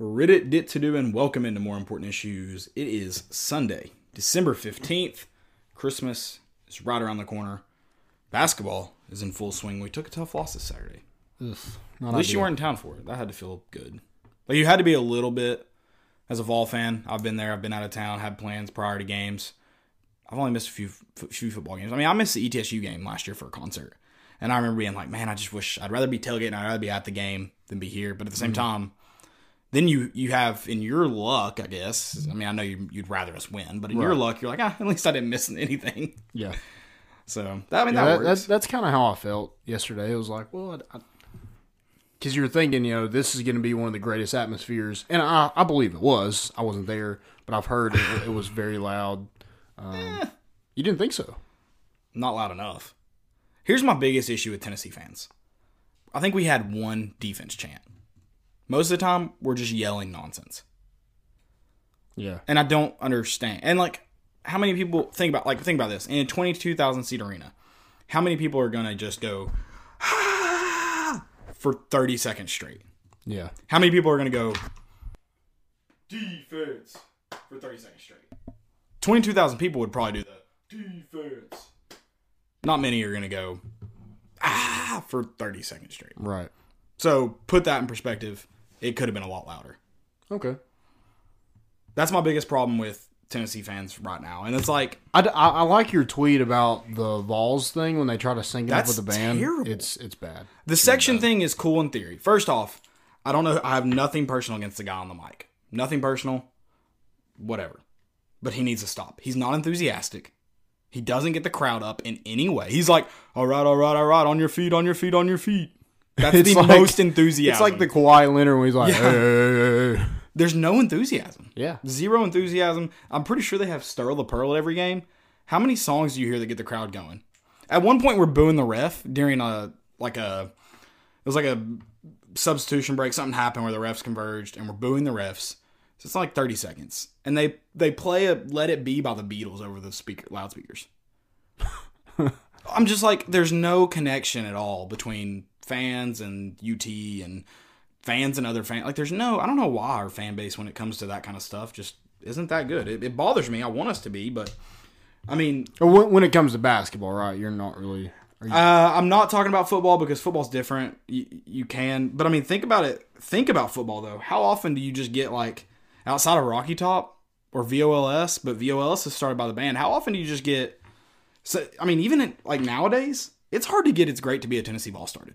Reddit dit to do and welcome into more important issues. It is Sunday, December 15th. Christmas is right around the corner. Basketball is in full swing. We took a tough loss this Saturday. Ugh, not At least you weren't in town for it. That had to feel good. Like you had to be a little bit as a Vol fan. I've been there. I've been out of town. Had plans prior to games. I've only missed a few f- few football games. I mean, I missed the ETSU game last year for a concert, and I remember being like, "Man, I just wish I'd rather be tailgating. I'd rather be at the game than be here." But at the same mm-hmm. time, then you you have in your luck, I guess. I mean, I know you, you'd rather us win, but in your luck, you're like, ah, at least I didn't miss anything. Yeah, So that I mean, yeah that that, works. that's that's kind of how I felt yesterday. It was like, well, because you're thinking, you know, this is going to be one of the greatest atmospheres, and I, I believe it was. I wasn't there, but I've heard it, it was very loud. Um, You didn't think so? not loud enough. Here's my biggest issue with Tennessee fans. I think we had one defense chant. Most of the time, we're just yelling nonsense, Yeah, and I don't understand. And like, how many people think about like think about this in a twenty-two thousand seat arena? How many people are gonna just go "Ah," for thirty seconds straight? yeah, How many people are gonna go defense for thirty seconds straight? Twenty-two thousand people would probably do the defense. Not many are gonna go ah for thirty seconds straight. right. So put that in perspective. It could have been a lot louder. Okay. That's my biggest problem with Tennessee fans right now, and it's like I, I, I like your tweet about the Vols thing when they try to sync it up with the band. terrible. It's it's bad. the section thing is cool in theory. First off, I don't know. I have nothing personal against the guy on the mic. Nothing personal. Whatever. But he needs to stop. He's not enthusiastic. He doesn't get the crowd up in any way. He's like, all right, all right, all right, on your feet, on your feet, on your feet. That's It's the like- most enthusiasm. It's like the Kawhi Leonard when he's like, Yeah. hey, hey, hey. There's no enthusiasm. yeah, Zero enthusiasm. I'm pretty sure they have Stir the Pearl at every game. How many songs do you hear that get the crowd going? At one point, we're booing the ref during a like a it was like a substitution break. Something happened where the refs converged, and we're booing the refs. So it's like 30 seconds, and they they play a "Let It Be" by the Beatles over the speaker loudspeakers. I'm just like, there's no connection at all between fans and UT and fans and other fans. Like, there's no, I don't know why our fan base, when it comes to that kind of stuff, just isn't that good. It, it bothers me. I want us to be, but I mean, when, when it comes to basketball, right? You're not really. You, uh, I'm not talking about football because football's different. You, you can, but I mean, think about it. Think about football though. How often do you just get like outside of Rocky Top or VOLS? But VOLS is started by the band. How often do you just get? So I mean, even in, like nowadays, it's hard to get. It's great to be a Tennessee Vol started.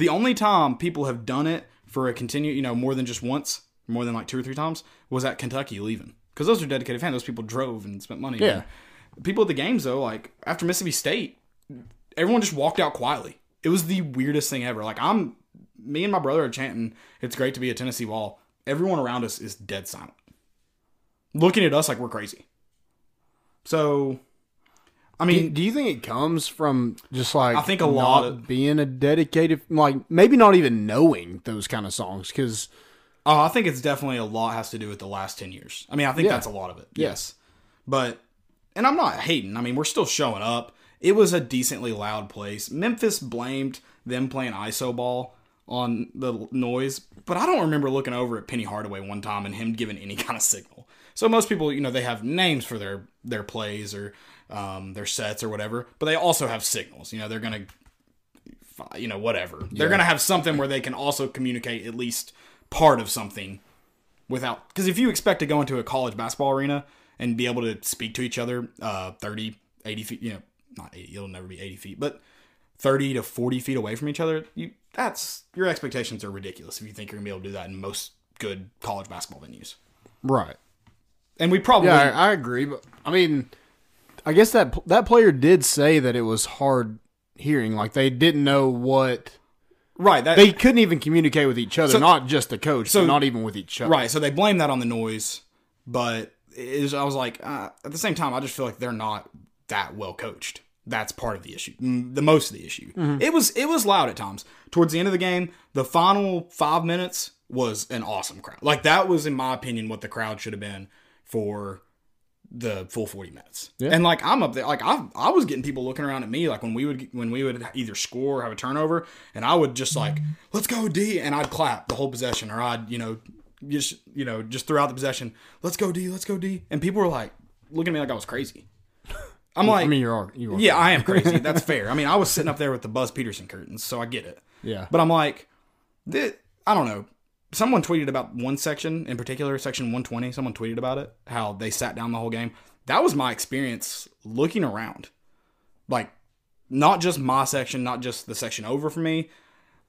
The only time people have done it for a continue, you know, more than just once, more than like two or three times, was at Kentucky leaving because those are dedicated fans. Those people drove and spent money. Yeah. People at the games though, like after Mississippi State, everyone just walked out quietly. It was the weirdest thing ever. Like I'm, me and my brother are chanting, "It's great to be a Tennessee Vol." Everyone around us is dead silent, looking at us like we're crazy. So, I do, mean, do you think it comes from just like I think a not lot of- being a dedicated, like maybe not even knowing those kind of songs? Because Oh, I think it's definitely a lot has to do with the last 10 years. I mean, I think Yeah. that's a lot of it. Yes. But, and I'm not hating. I mean, we're still showing up. It was a decently loud place. Memphis blamed them playing ISO ball on the noise, but I don't remember looking over at Penny Hardaway one time and him giving any kind of signal. So most people, you know, they have names for their their plays or um, their sets or whatever, but they also have signals. You know, they're gonna you know, whatever. They're going to have something where they can also communicate at least part of something without. Because if you expect to go into a college basketball arena and be able to speak to each other uh, 30, 80 feet, you know, not 80, it'll never be 80 feet, but 30 to 40 feet away from each other, you that's your expectations are ridiculous if you think you're going to be able to do that in most good college basketball venues. right, And we probably. yeah, I, I agree. But I mean, I guess that that player did say that it was hard hearing. Like they didn't know what right. That, they couldn't even communicate with each other. So- not just the coach, so- but not even with each other. Right. So they blame that on the noise, but is, I was like, uh, at the same time, I just feel like they're not that well coached. That's part of the issue. Mm, The most of the issue. It was it was loud at times. Towards the end of the game, the final five minutes was an awesome crowd. Like that was, in my opinion, what the crowd should have been for the full 40 minutes. Yeah. And like I'm up there like I I was getting people looking around at me like when we would when we would either score or have a turnover and I would just like let's go D and I'd clap the whole possession or I'd you know just you know just throughout the possession, let's go D, let's go D, and people were like looking at me like I was crazy. I'm like, I mean, you're all, you are. yeah, I am crazy. That's fair. I mean, I was sitting up there with the Buzz Peterson curtains, so I get it. Yeah. But I'm like, I don't know. Someone tweeted about one section in particular, section 120. Someone tweeted about it, how they sat down the whole game. That was my experience looking around. Like, not just my section, not just the section over for me,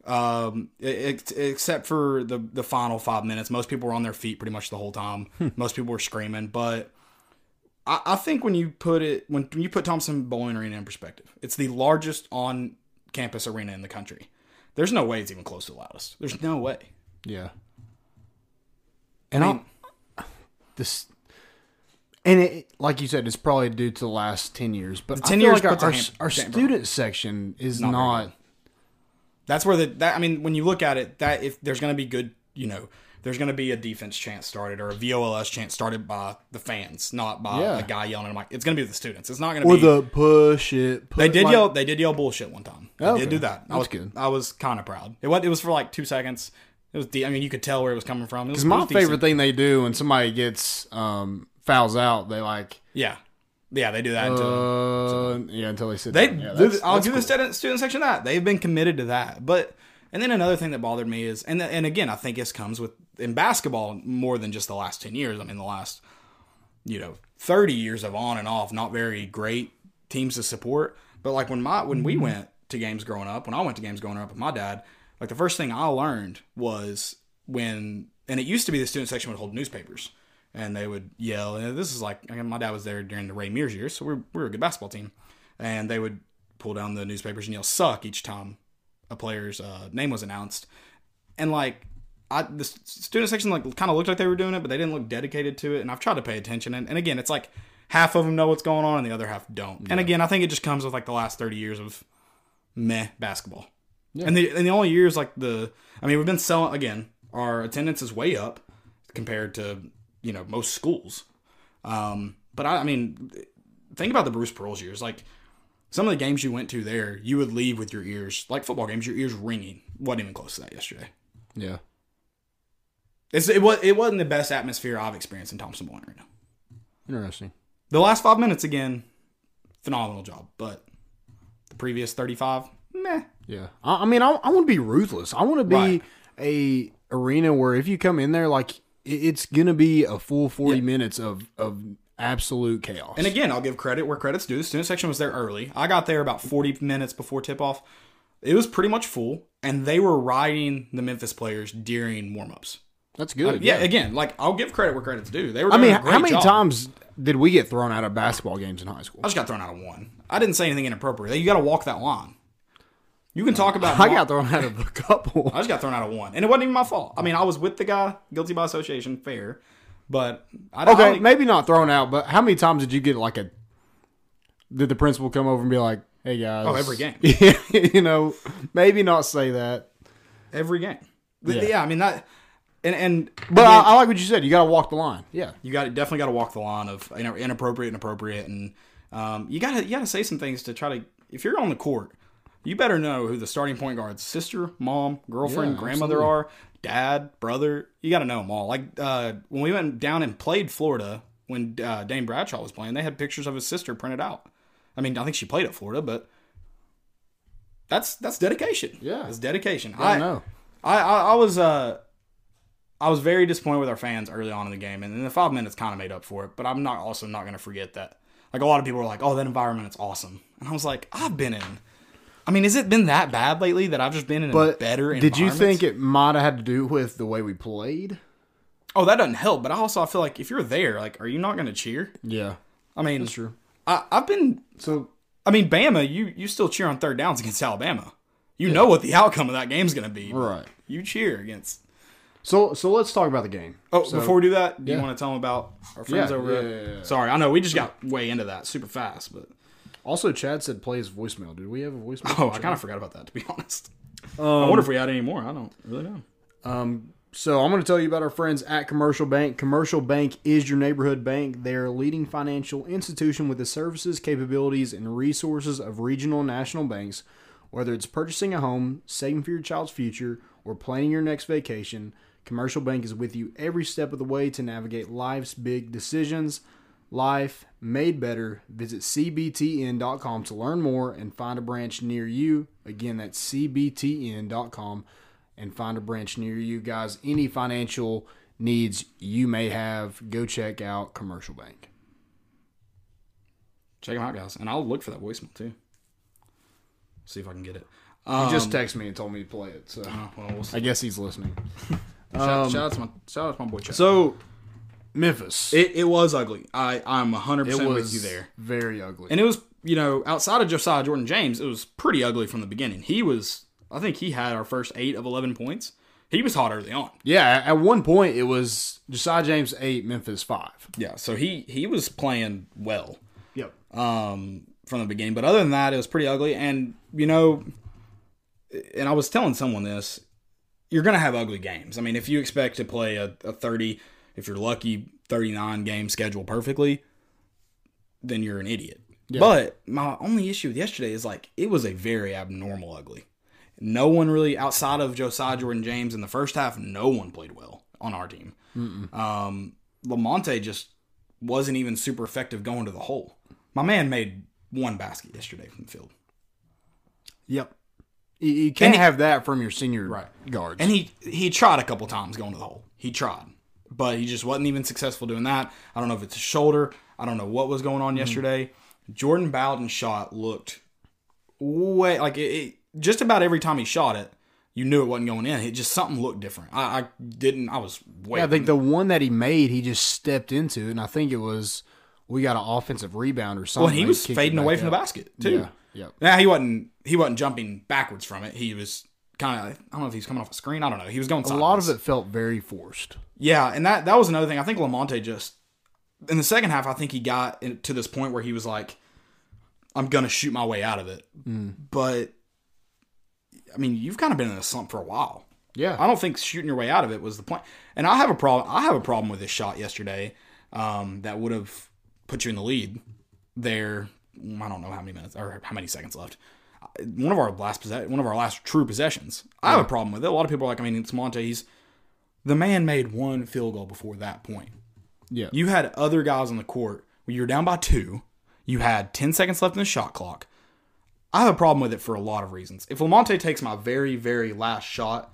um, it, except for the the final five minutes. Most people were on their feet pretty much the whole time. Most people were screaming, but I, I think when you put it when, when you put Thompson-Boling Arena in perspective, it's the largest on campus arena in the country. There's no way it's even close to the loudest. There's no way. Yeah. And I mean- this, and it, like you said, it's probably due to the last ten years. But 10 I feel years like our, our damper. student section is Not not. That's where the that I mean when you look at it that if there's going to be good, you know, there's going to be a defense chant started or a VOLS chant started by the fans, not by Yeah. a guy yelling at a mic. It's going to be the students. It's not going to or be the push it. Push, They did like- yell. They did yell bullshit one time. They Okay. did do that. I was good. I was kind of proud. It was. It was for like two seconds. It was. De- I mean, you could tell where it was coming from. It Because my favorite thing they do when somebody gets um, fouls out, they like Yeah, yeah, they do that. until, uh, yeah until they sit they. down. Yeah, that's- I'll that's give cool. the student, student section that they've been committed to that. But and then another thing that bothered me is, and and again, I think this comes with in basketball more than just the last ten years. I mean, the last you know thirty years of on and off, not very great teams to support. But like when my when we went to games growing up, when I went to games growing up with my dad, like the first thing I learned was when and it used to be the student section would hold newspapers and they would yell. And this is like I mean, my dad was there during the Ray Mears years, so we we're, we were a good basketball team, and they would pull down the newspapers and yell "suck" each time a player's uh, name was announced, and like. I, the student section like kind of looked like they were doing it, but they didn't look dedicated to it. And I've tried to pay attention, and, and again, it's like half of them know what's going on, and the other half don't. And again, I think it just comes with like the last thirty years of meh basketball. And the and the only years like the I mean we've been selling again our attendance is way up compared to you know most schools. Um, but I, I mean think about the Bruce Pearl's years like some of the games you went to there you would leave with your ears like football games your ears ringing wasn't even close to that yesterday. Yeah. It's, it was it wasn't the best atmosphere I've experienced in Thompson right now. Interesting. The last five minutes again, phenomenal job, but the previous thirty five, meh. Yeah, I, I mean, I, I want to be ruthless. I want to be Right. a arena where if you come in there, like it's gonna be a full forty Yeah. minutes of of absolute chaos. And again, I'll give credit where credit's due. The student section was there early. I got there about 40 minutes before tip off. It was pretty much full, and they were riding the Memphis players during warm ups. that's good. Yeah, again, like I'll give credit where credit's due. They were I mean, how many job. times did we get thrown out of basketball games in high school? I just got thrown out of one. I didn't say anything inappropriate. You got to walk that line. You can talk about. I got thrown out of a couple. I just got thrown out of one, and it wasn't even my fault. I mean, I was with the guy, guilty by association, fair, but I Okay, I, maybe not thrown out, but how many times did you get like a? Did the principal come over and be like, "Hey guys"? Oh, every game. Yeah, you know, maybe not say that, every game. Yeah. Yeah, I mean that, and and but I, I like what you said. You got to walk the line. Yeah, you got to definitely got to walk the line of you know, inappropriate and appropriate, and um, you got to you got to say some things to try to. If you're on the court, you better know who the starting point guard's sister, mom, girlfriend, Yeah, grandmother are, dad, brother. You got to know them all. Like uh, when we went down and played Florida, when uh, Dane Bradshaw was playing, they had pictures of his sister printed out. I mean, I think she played at Florida, but that's that's dedication. Yeah. it's dedication. I know. I, I, I was uh I was very disappointed with our fans early on in the game, and then the five minutes kind of made up for it. But I'm not also not going to forget that. Like a lot of people were like, "Oh, that environment is awesome," and I was like, "I've been in." I mean, has it been that bad lately that I've just been in But better? did you think it might have had to do with the way we played? Oh, that doesn't help. But I also I feel like if you're there, like, are you not going to cheer? Yeah, I mean, that's true. I, I've been. So I mean, Bama, you you still cheer on third downs against Alabama. You know what the outcome of that game's going to be. right. You cheer against. So so let's talk about the game. Oh, So- before we do that, do Yeah. you want to tell them about our friends Yeah, over yeah, yeah, yeah. Sorry, I know we just got way into that super fast, but Also, Chad said play his voicemail. Did we have a voicemail? oh, I kind of forgot about that to be honest. I wonder if we had any more. I don't really know. Um, so I'm going to tell you about our friends at Commercial Bank. Commercial Bank is your neighborhood bank. They're a leading financial institution with the services, capabilities, and resources of regional and national banks. Whether it's purchasing a home, saving for your child's future, or planning your next vacation, Commercial Bank is with you every step of the way to navigate life's big decisions. Life made better. Visit CBTN.com to learn more and find a branch near you. Again, that's CBTN.com and find a branch near you. Guys, any financial needs you may have, go check out Commercial Bank. Check them out, guys, and I'll look for that voicemail too. See if I can get it. He Um, just texted me and told me to play it, so oh, well, we'll. I guess he's listening. shout, shout out to my shout out to my boy. Chuck. So, Memphis. it, it was ugly. I I'm 100 percent with you there. very ugly. And it was, you know, outside of Josiah Jordan James, it was pretty ugly from the beginning. He was, I think he had our first eight of 11 points. He was hot early on. yeah, at one point it was Josiah James eight, Memphis five. Yeah, so he he was playing well Yep. um, from the beginning. But other than that, it was pretty ugly. And you know, and I was telling someone this, you're gonna have ugly games. I mean, if you expect to play a, a 30, if you're lucky, 39 game schedule perfectly, then you're an idiot. But my only issue with yesterday is like it was a very abnormal ugly. No one really outside of Josiah Jordan James in the first half, no one played well on our team. Um, Lamonte just wasn't even super effective going to the hole. My man made one basket yesterday from the field. Yep. You, you can't he- have that from your senior Right. guards. And he he tried a couple times going to the hole. He tried, but he just wasn't even successful doing that. I don't know if it's his shoulder. I don't know what was going on mm-hmm. yesterday. Jordan Bowden's shot looked way like it, it. Just about every time he shot it, you knew it wasn't going in. It just something looked different. I, I didn't. I was yeah. I think the one that he made, he just stepped into, it, and I think it was we got an offensive rebound or something. well, he was it fading away from the basket too. Yeah. Yep. Now he wasn't. He wasn't jumping backwards from it. He was kind of. I don't know if he's coming off a screen. I don't know. He was going. A lot of it felt very forced. Yeah, and that that was another thing. I think Lamonte just in the second half. I think he got in, to this point where he was like, "I'm gonna shoot my way out of it." But I mean, you've kind of been in a slump for a while. Yeah. I don't think shooting your way out of it was the point. And I have a problem. I have a problem with this shot yesterday um, that would have put you in the lead there. I don't know how many minutes or how many seconds left. One of our last possess- one of our last true possessions. I have a problem with it. A lot of people are like, I mean, it's Monte. He's the man made one field goal before that point. Yeah. You had other guys on the court where you were down by two. You had 10 seconds left in the shot clock. I have a problem with it for a lot of reasons. If Lamonte takes my very, very last shot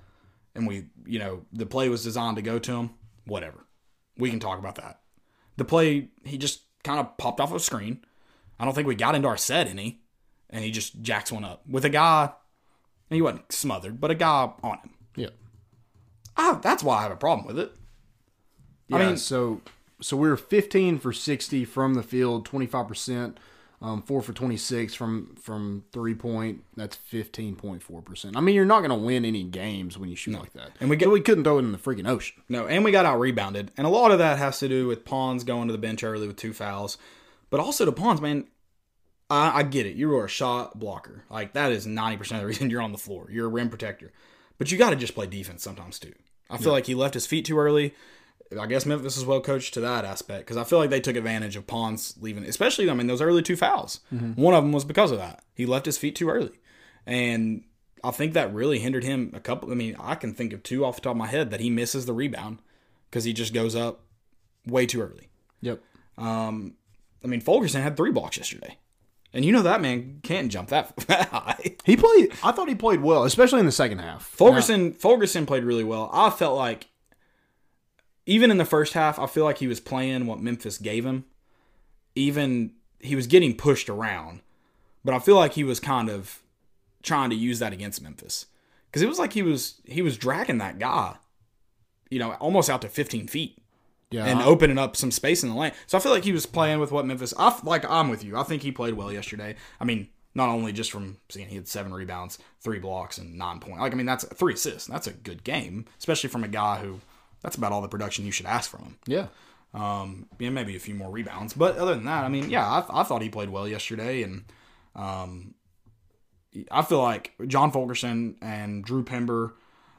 and we, you know, the play was designed to go to him, whatever. We can talk about that. The play, he just kind of popped off a screen. I don't think we got into our set any. And he just jacks one up with a guy. And he wasn't smothered, but a guy on him. I, that's why I have a problem with it. Yeah, I mean- so so we were 15 for 60 from the field, 25 percent, um, four for 26 from from three point. That's 15.4 percent. I mean, you're not going to win any games when you shoot like that. And we get- So we couldn't throw it in the freaking ocean. No, and we got out rebounded. And a lot of that has to do with Pons going to the bench early with two fouls. But also to Pons, man, I, I get it. You are a shot blocker. Like, that is 90% of the reason you're on the floor. You're a rim protector. But you got to just play defense sometimes, too. I feel like he left his feet too early. I guess Memphis is well coached to that aspect because I feel like they took advantage of Pons leaving, especially, I mean, those early two fouls. One of them was because of that. He left his feet too early. And I think that really hindered him a couple. I mean, I can think of two off the top of my head that he misses the rebound because he just goes up way too early. Yep. Um, I mean, Fulkerson had three blocks yesterday. And you know that man can't jump that high. He played. I thought he played well, especially in the second half. Fulkerson Fulkerson played really well. I felt like even in the first half, I feel like he was playing what Memphis gave him. Even he was getting pushed around, but I feel like he was kind of trying to use that against Memphis because it was like he was he was dragging that guy, you know, almost out to 15 feet yeah, and opening up some space in the lane. So I feel like he was playing with what Memphis. I like. I'm with you. I think he played well yesterday. I mean, not only just from seeing he had seven rebounds, three blocks, and nine points. Like I mean, that's three assists. That's a good game, especially from a guy who. That's about all the production you should ask from him. yeah. Um, yeah, maybe a few more rebounds, but other than that, I mean, yeah, I, I thought he played well yesterday, and um, I feel like John Fulkerson and Drew Pember.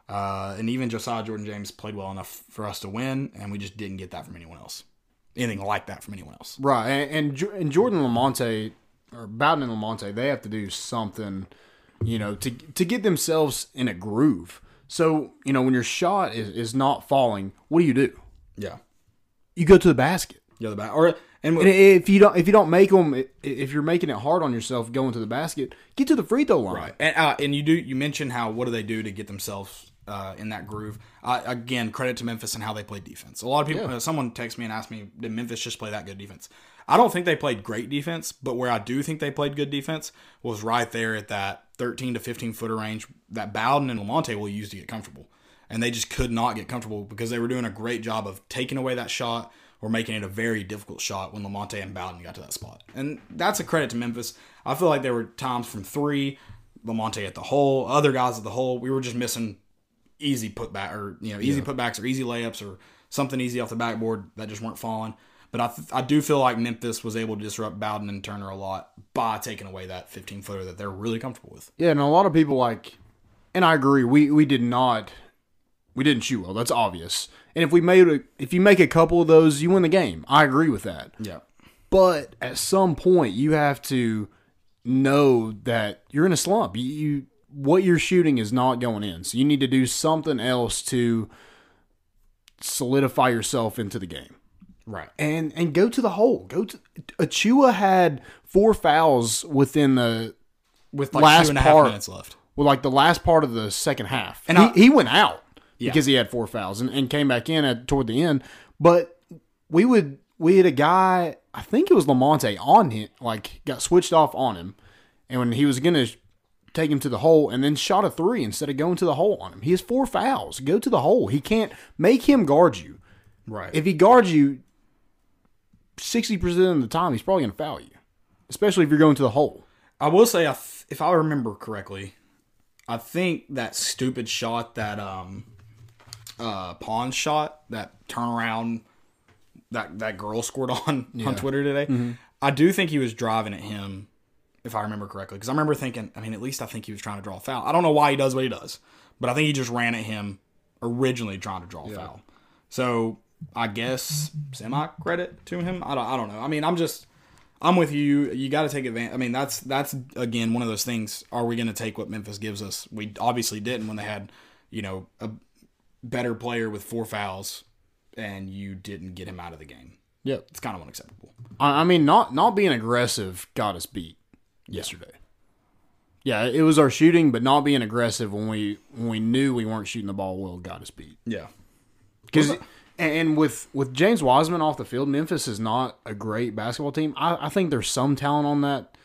Uh, and even Josiah Jordan James played well enough for us to win, and we just didn't get that from anyone else. Anything like that from anyone else. Right, and and, and Jordan Lamonte or Bowden and Lamonte, they have to do something, you know, to to get themselves in a groove So you know when your shot is, is not falling, what do you do? Yeah. You go to the basket. Yeah, The back. Or and And if you don't if you don't make them, if you're making it hard on yourself going to the basket, get to the free throw line. Right. And, uh, and you do you mentioned how what do they do to get themselves uh, in that groove? Uh, again, credit to Memphis and how they played defense. A lot of people. Yeah. Uh, someone texted me and asked me, did Memphis just play that good defense? I don't think they played great defense, but where I do think they played good defense was right there at that 13 to 15 footer range that Bowden and Lamonte will use to get comfortable. And they just could not get comfortable because they were doing a great job of taking away that shot or making it a very difficult shot when Lamonte and Bowden got to that spot. And that's a credit to Memphis. I feel like there were times from three, Lamonte at the hole, other guys at the hole. We were just missing easy putback or you know easy putbacks or easy layups or something easy off the backboard that just weren't falling. But I, th- I do feel like Memphis was able to disrupt Bowden and Turner a lot by taking away that 15 footer that they're really comfortable with. Yeah, and a lot of people like, and I agree. We we did not, we didn't shoot well. That's obvious. And if we made a, if you make a couple of those, you win the game. I agree with that. Yeah. But at some point, you have to know that you're in a slump. You, you what you're shooting is not going in, so you need to do something else to solidify yourself into the game Right. and and go to the hole. Go to Achiuwa had four fouls within the With like Last two and a half part- minutes left. well, like the last part of the second half. And he, I- he went out Yeah. because he had four fouls and, and came back in at toward the end. But we would we had a guy, I think it was Lamonte on him, like got switched off on him, and when he was gonna take him to the hole and then shot a three instead of going to the hole on him. He has four fouls. Go to the hole. He can't make him guard you. Right. If he guards you sixty percent of the time, he's probably gonna foul you, especially if you're going to the hole. I will say, if I remember correctly, I think that stupid shot that um, uh, pawn shot that turnaround that that girl scored on on Twitter today. I do think he was driving at him, if I remember correctly, because I remember thinking. I mean, at least I think he was trying to draw a foul. I don't know why he does what he does, but I think he just ran at him originally trying to draw a foul. So I guess semi credit to him. I don't. I don't know. I mean, I'm just. I'm with you. You got to take advantage. I mean, that's that's again one of those things. Are we going to take what Memphis gives us? We obviously didn't when they had, you know, a better player with four fouls, and you didn't get him out of the game. Yeah, It's kind of unacceptable. I I mean, not not being aggressive got us beat yesterday. Yeah, it was our shooting, but not being aggressive when we when we knew we weren't shooting the ball well got us beat. Yeah. Because and with with James Wiseman off the field, Memphis is not a great basketball team. I, I think there's some talent on that,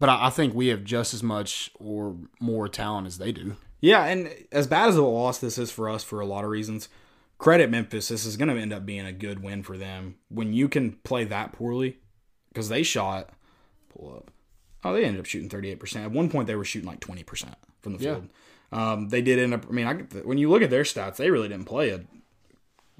but I, I think we have just as much or more talent as they do. Yeah, and as bad as a loss this is for us for a lot of reasons, credit Memphis. This is going to end up being a good win for them when you can play that poorly because they shot. Pull up. Oh, they ended up shooting 38%. At one point, they were shooting like 20% from the field. Um, they did end up. I mean, I, when you look at their stats, they really didn't play a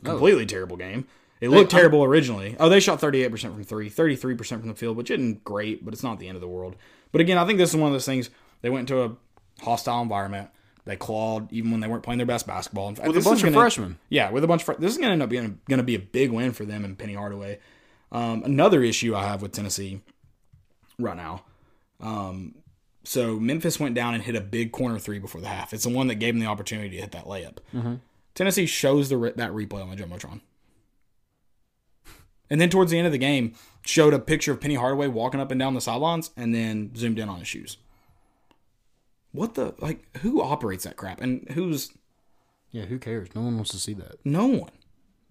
completely terrible game. It looked terrible originally. Oh, they shot 38% from three, 33% from the field, which isn't great, but it's not the end of the world. But again, I think this is one of those things. They went into a hostile environment. They clawed even when they weren't playing their best basketball. And With a bunch of freshmen. Yeah, with a bunch of fr- this is going to end up being going to be a big win for them and Penny Hardaway. Um, another issue I have with Tennessee right now. Um, so Memphis went down and hit a big corner three before the half. It's the one that gave them the opportunity to hit that layup. Tennessee shows the re- that replay on the jumbotron, and then towards the end of the game, showed a picture of Penny Hardaway walking up and down the sidelines, and then zoomed in on his shoes. What the like? Who operates that crap? And who's Yeah, who cares? No one wants to see that. no one.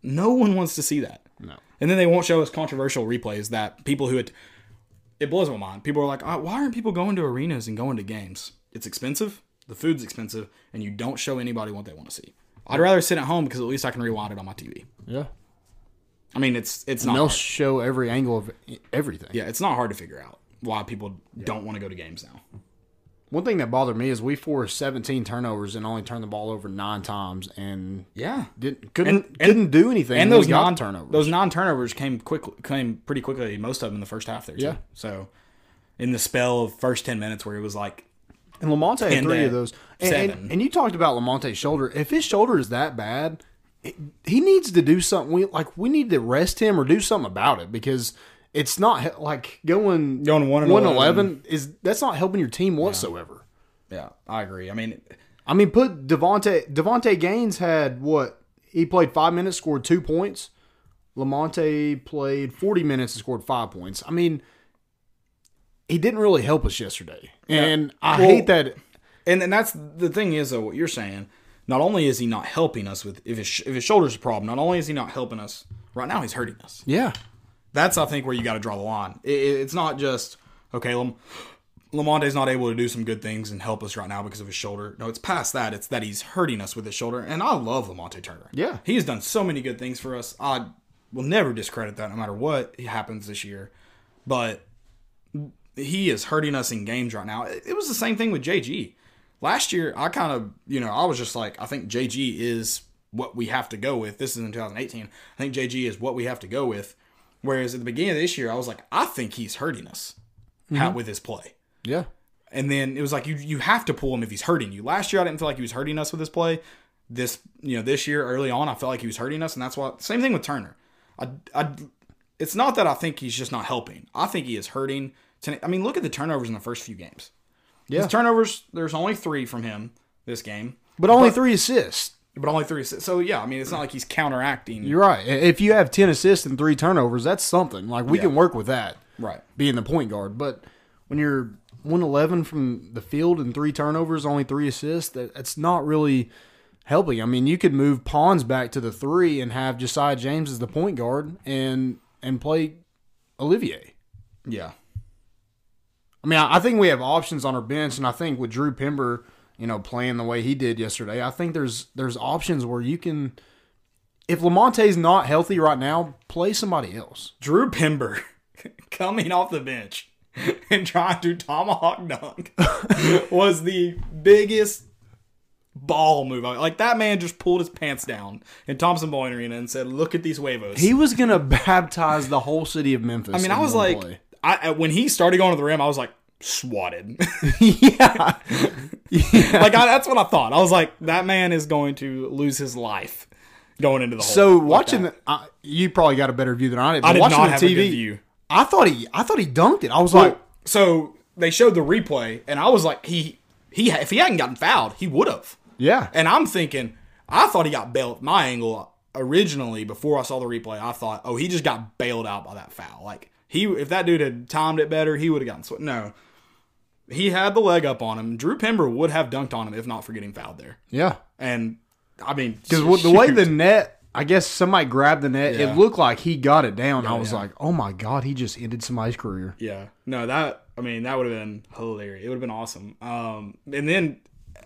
No one wants to see that. No. And then they won't show us controversial replays that people who it, it blows my mind. People are like, oh, why aren't people going to arenas and going to games? It's expensive. The food's expensive, and you don't show anybody what they want to see. I'd rather sit at home because at least I can rewind it on my TV. Yeah. I mean, it's it's And not they'll hard. show every angle of everything. yeah, it's not hard to figure out why people don't want to go to games now. One thing that bothered me is we forced 17 turnovers and only turned the ball over nine times and Yeah, didn't couldn't And- couldn't do anything. and those non turnovers. those non turnovers came quickly, came pretty quickly. Most of them in the first half there. Too. Yeah. So in the spell of first ten minutes where it was like and Lamonte had three of those. And, and, and you talked about Lamonte's shoulder. If his shoulder is that bad, it, he needs to do something. We like we need to rest him or do something about it because it's not like going Going one one 11. eleven is that's not helping your team whatsoever. Yeah, I agree. I mean, I mean, put Davonte Davonte Gaines had what he played five minutes, scored two points. Lamonte played forty minutes and scored five points. I mean, he didn't really help us yesterday, and I Well- hate that. And and that's the thing is though what you're saying. Not only is he not helping us with if his if his shoulder's a problem, not only is he not helping us right now, he's hurting us. Yeah, That's I think where you got to draw the line. It, it- it's not just okay. Lam- Lamonte's not able to do some good things and help us right now because of his shoulder. No, it's past that. It's that he's hurting us with his shoulder. And I love Lamonte Turner. Yeah. he has done so many good things for us. I will never discredit that, no matter what happens this year. But he is hurting us in games right now. It, it was the same thing with JG. Last year, I kind of, you know, I was just like, I think JG is what we have to go with. This is in 2018. I think JG is what we have to go with. Whereas at the beginning of this year, I was like, I think he's hurting us how- mm-hmm. with his play. yeah, And then it was like you you have to pull him if he's hurting you. Last year I didn't feel like he was hurting us with his play. This you know this year early on I felt like he was hurting us, and that's why same thing with Turner. I, I it's not that I think he's just not helping. I think he is hurting. I mean, look at the turnovers in the first few games. yeah. His turnovers there's only three from him this game, but only three assists. But only three. assists. So yeah, I mean it's not like he's counteracting. You're right. If you have ten assists and three turnovers, that's something. Like we Yeah. can work with that. right. being the point guard. But when you're 111 from the field and three turnovers, only three assists, that, that's not really helping. I mean, you could move Pons back to the three and have Josiah James as the point guard and and play Olivier. Yeah. I mean, I I think we have options on our bench, and I think with Drew Pember, you know, playing the way he did yesterday, I think there's there's options where you can. If Lamonte's not healthy right now, play somebody else. Drew Pember coming off the bench and trying to tomahawk dunk was the biggest ball move. Like that man just pulled his pants down in Thompson-Boling Arena and said, "Look at these huevos." He was gonna baptize the whole city of Memphis. I mean, I was like. I- when he started going to the rim, I was like swatted. yeah. yeah. like I, that's what I thought. I was like, that man is going to lose his life going into the hole. So like watching the, uh, you probably got a better view than I did. I did watching not the have TV, a good view. I thought he, I thought he dunked it. I was like, So they showed the replay, and I was like, he he if he hadn't gotten fouled, he would have. yeah, And I'm thinking, I thought he got bailed. My angle originally before I saw the replay, I thought, oh, he just got bailed out by that foul. Like he, if that dude had timed it better, he would have gotten swept. No, he had the leg up on him. Drew Pember would have dunked on him if not for getting fouled there. yeah. And I mean, Because the way the net, I guess somebody grabbed the net. Yeah. It looked like he got it down. I was yeah. like, oh my god, he just ended somebody's career. Yeah. No, that I mean that would have been hilarious. It would have been awesome. Um, and then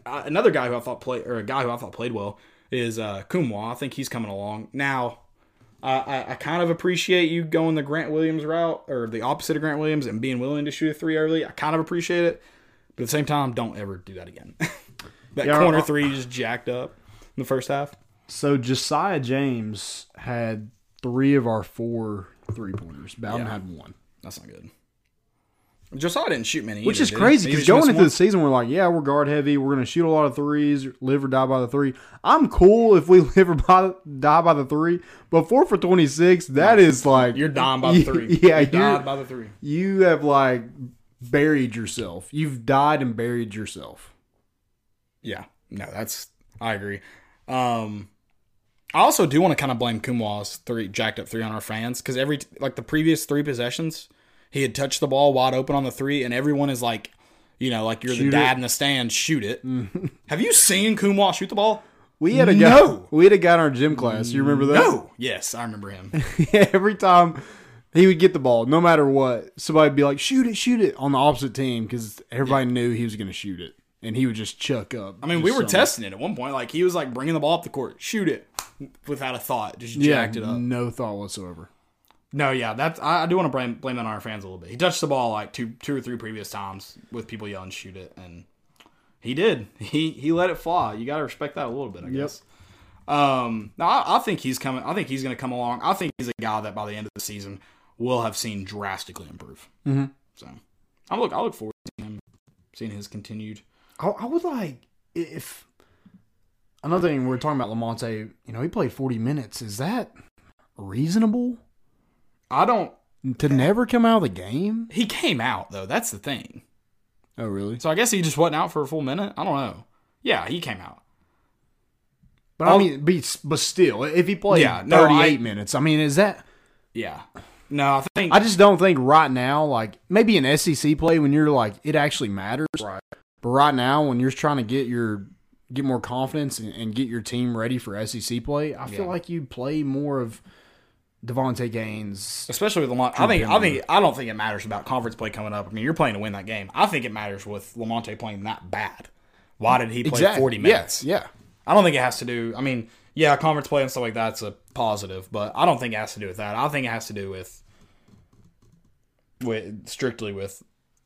uh, another guy who I thought played or a guy who I thought played well is uh, Nkamhoua. I think he's coming along now. I, I, I kind of appreciate you going the Grant Williams route or the opposite of Grant Williams and being willing to shoot a three early. I kind of appreciate it, but at the same time, don't ever do that again. that Yeah, corner three just jacked up in the first half. So Josiah James had three of our four three pointers. Bowden Yeah. had one, That's not good. Josiah didn't shoot many, which either, is crazy because going into one? the season, we're like, yeah, we're guard heavy. We're gonna shoot a lot of threes, live or die by the three. I'm cool if we live or by, die by the three, but four for twenty six, that is like You're dying by the three. Yeah, you you're, died by the three. you have like buried yourself. You've died and buried yourself. Yeah, no, that's I agree. Um, I also do want to kind of blame Nkamhoua's three jacked up three on our fans because every like the previous three possessions, he had touched the ball wide open on the three, and everyone is like, you know, like you're Shoot the dad it. in the stand, shoot it. Mm. Have you seen Nkamhoua shoot the ball? We had a guy. No. We had a guy in our gym class. You remember that? No. Yes, I remember him. Every time he would get the ball, no matter what, somebody would be like, "Shoot it, shoot it!" on the opposite team because everybody knew he was going to shoot it, and he would just chuck up. I mean, we were testing it at one point. Like he was like bringing the ball up the court, shoot it without a thought, just yeah, jacked it up. no thought whatsoever. No, yeah, that's I, I do want to blame blame that on our fans a little bit. He touched the ball like two two or three previous times with people yelling shoot it, and he did. He he let it fly. You got to respect that a little bit, I guess. Um, no, I, I think he's coming. I think he's going to come along. I think he's a guy that by the end of the season will have seen drastically improve. Mhm. So, I look I look forward to him seeing his continued. I, I would like if another thing we we're talking about Lamonte. You know, he played forty minutes. Is that reasonable I don't. to never come out of the game? He came out though. That's the thing. Oh, really? So I guess he just wasn't out for a full minute. I don't know. Yeah, he came out. But I mean, but, but still, if he played Yeah, no, 38 I- minutes, I mean, is that? Yeah. No, I think I just don't think right now, like maybe an SEC play when you're like it actually matters. Right. But right now, when you're trying to get your get more confidence and, and get your team ready for SEC play, I feel Yeah. like you play more of Davonte Gaines. especially with Lamonte. I think I think I don't think it matters about conference play coming up. I mean, you're playing to win that game. I think it matters with Lamonte playing that bad. Why did he play 40 minutes? Yes, yeah. I don't think it has to do. I mean, yeah, conference play and stuff like that's a positive, but I don't think it has to do with that. I think it has to do with with strictly with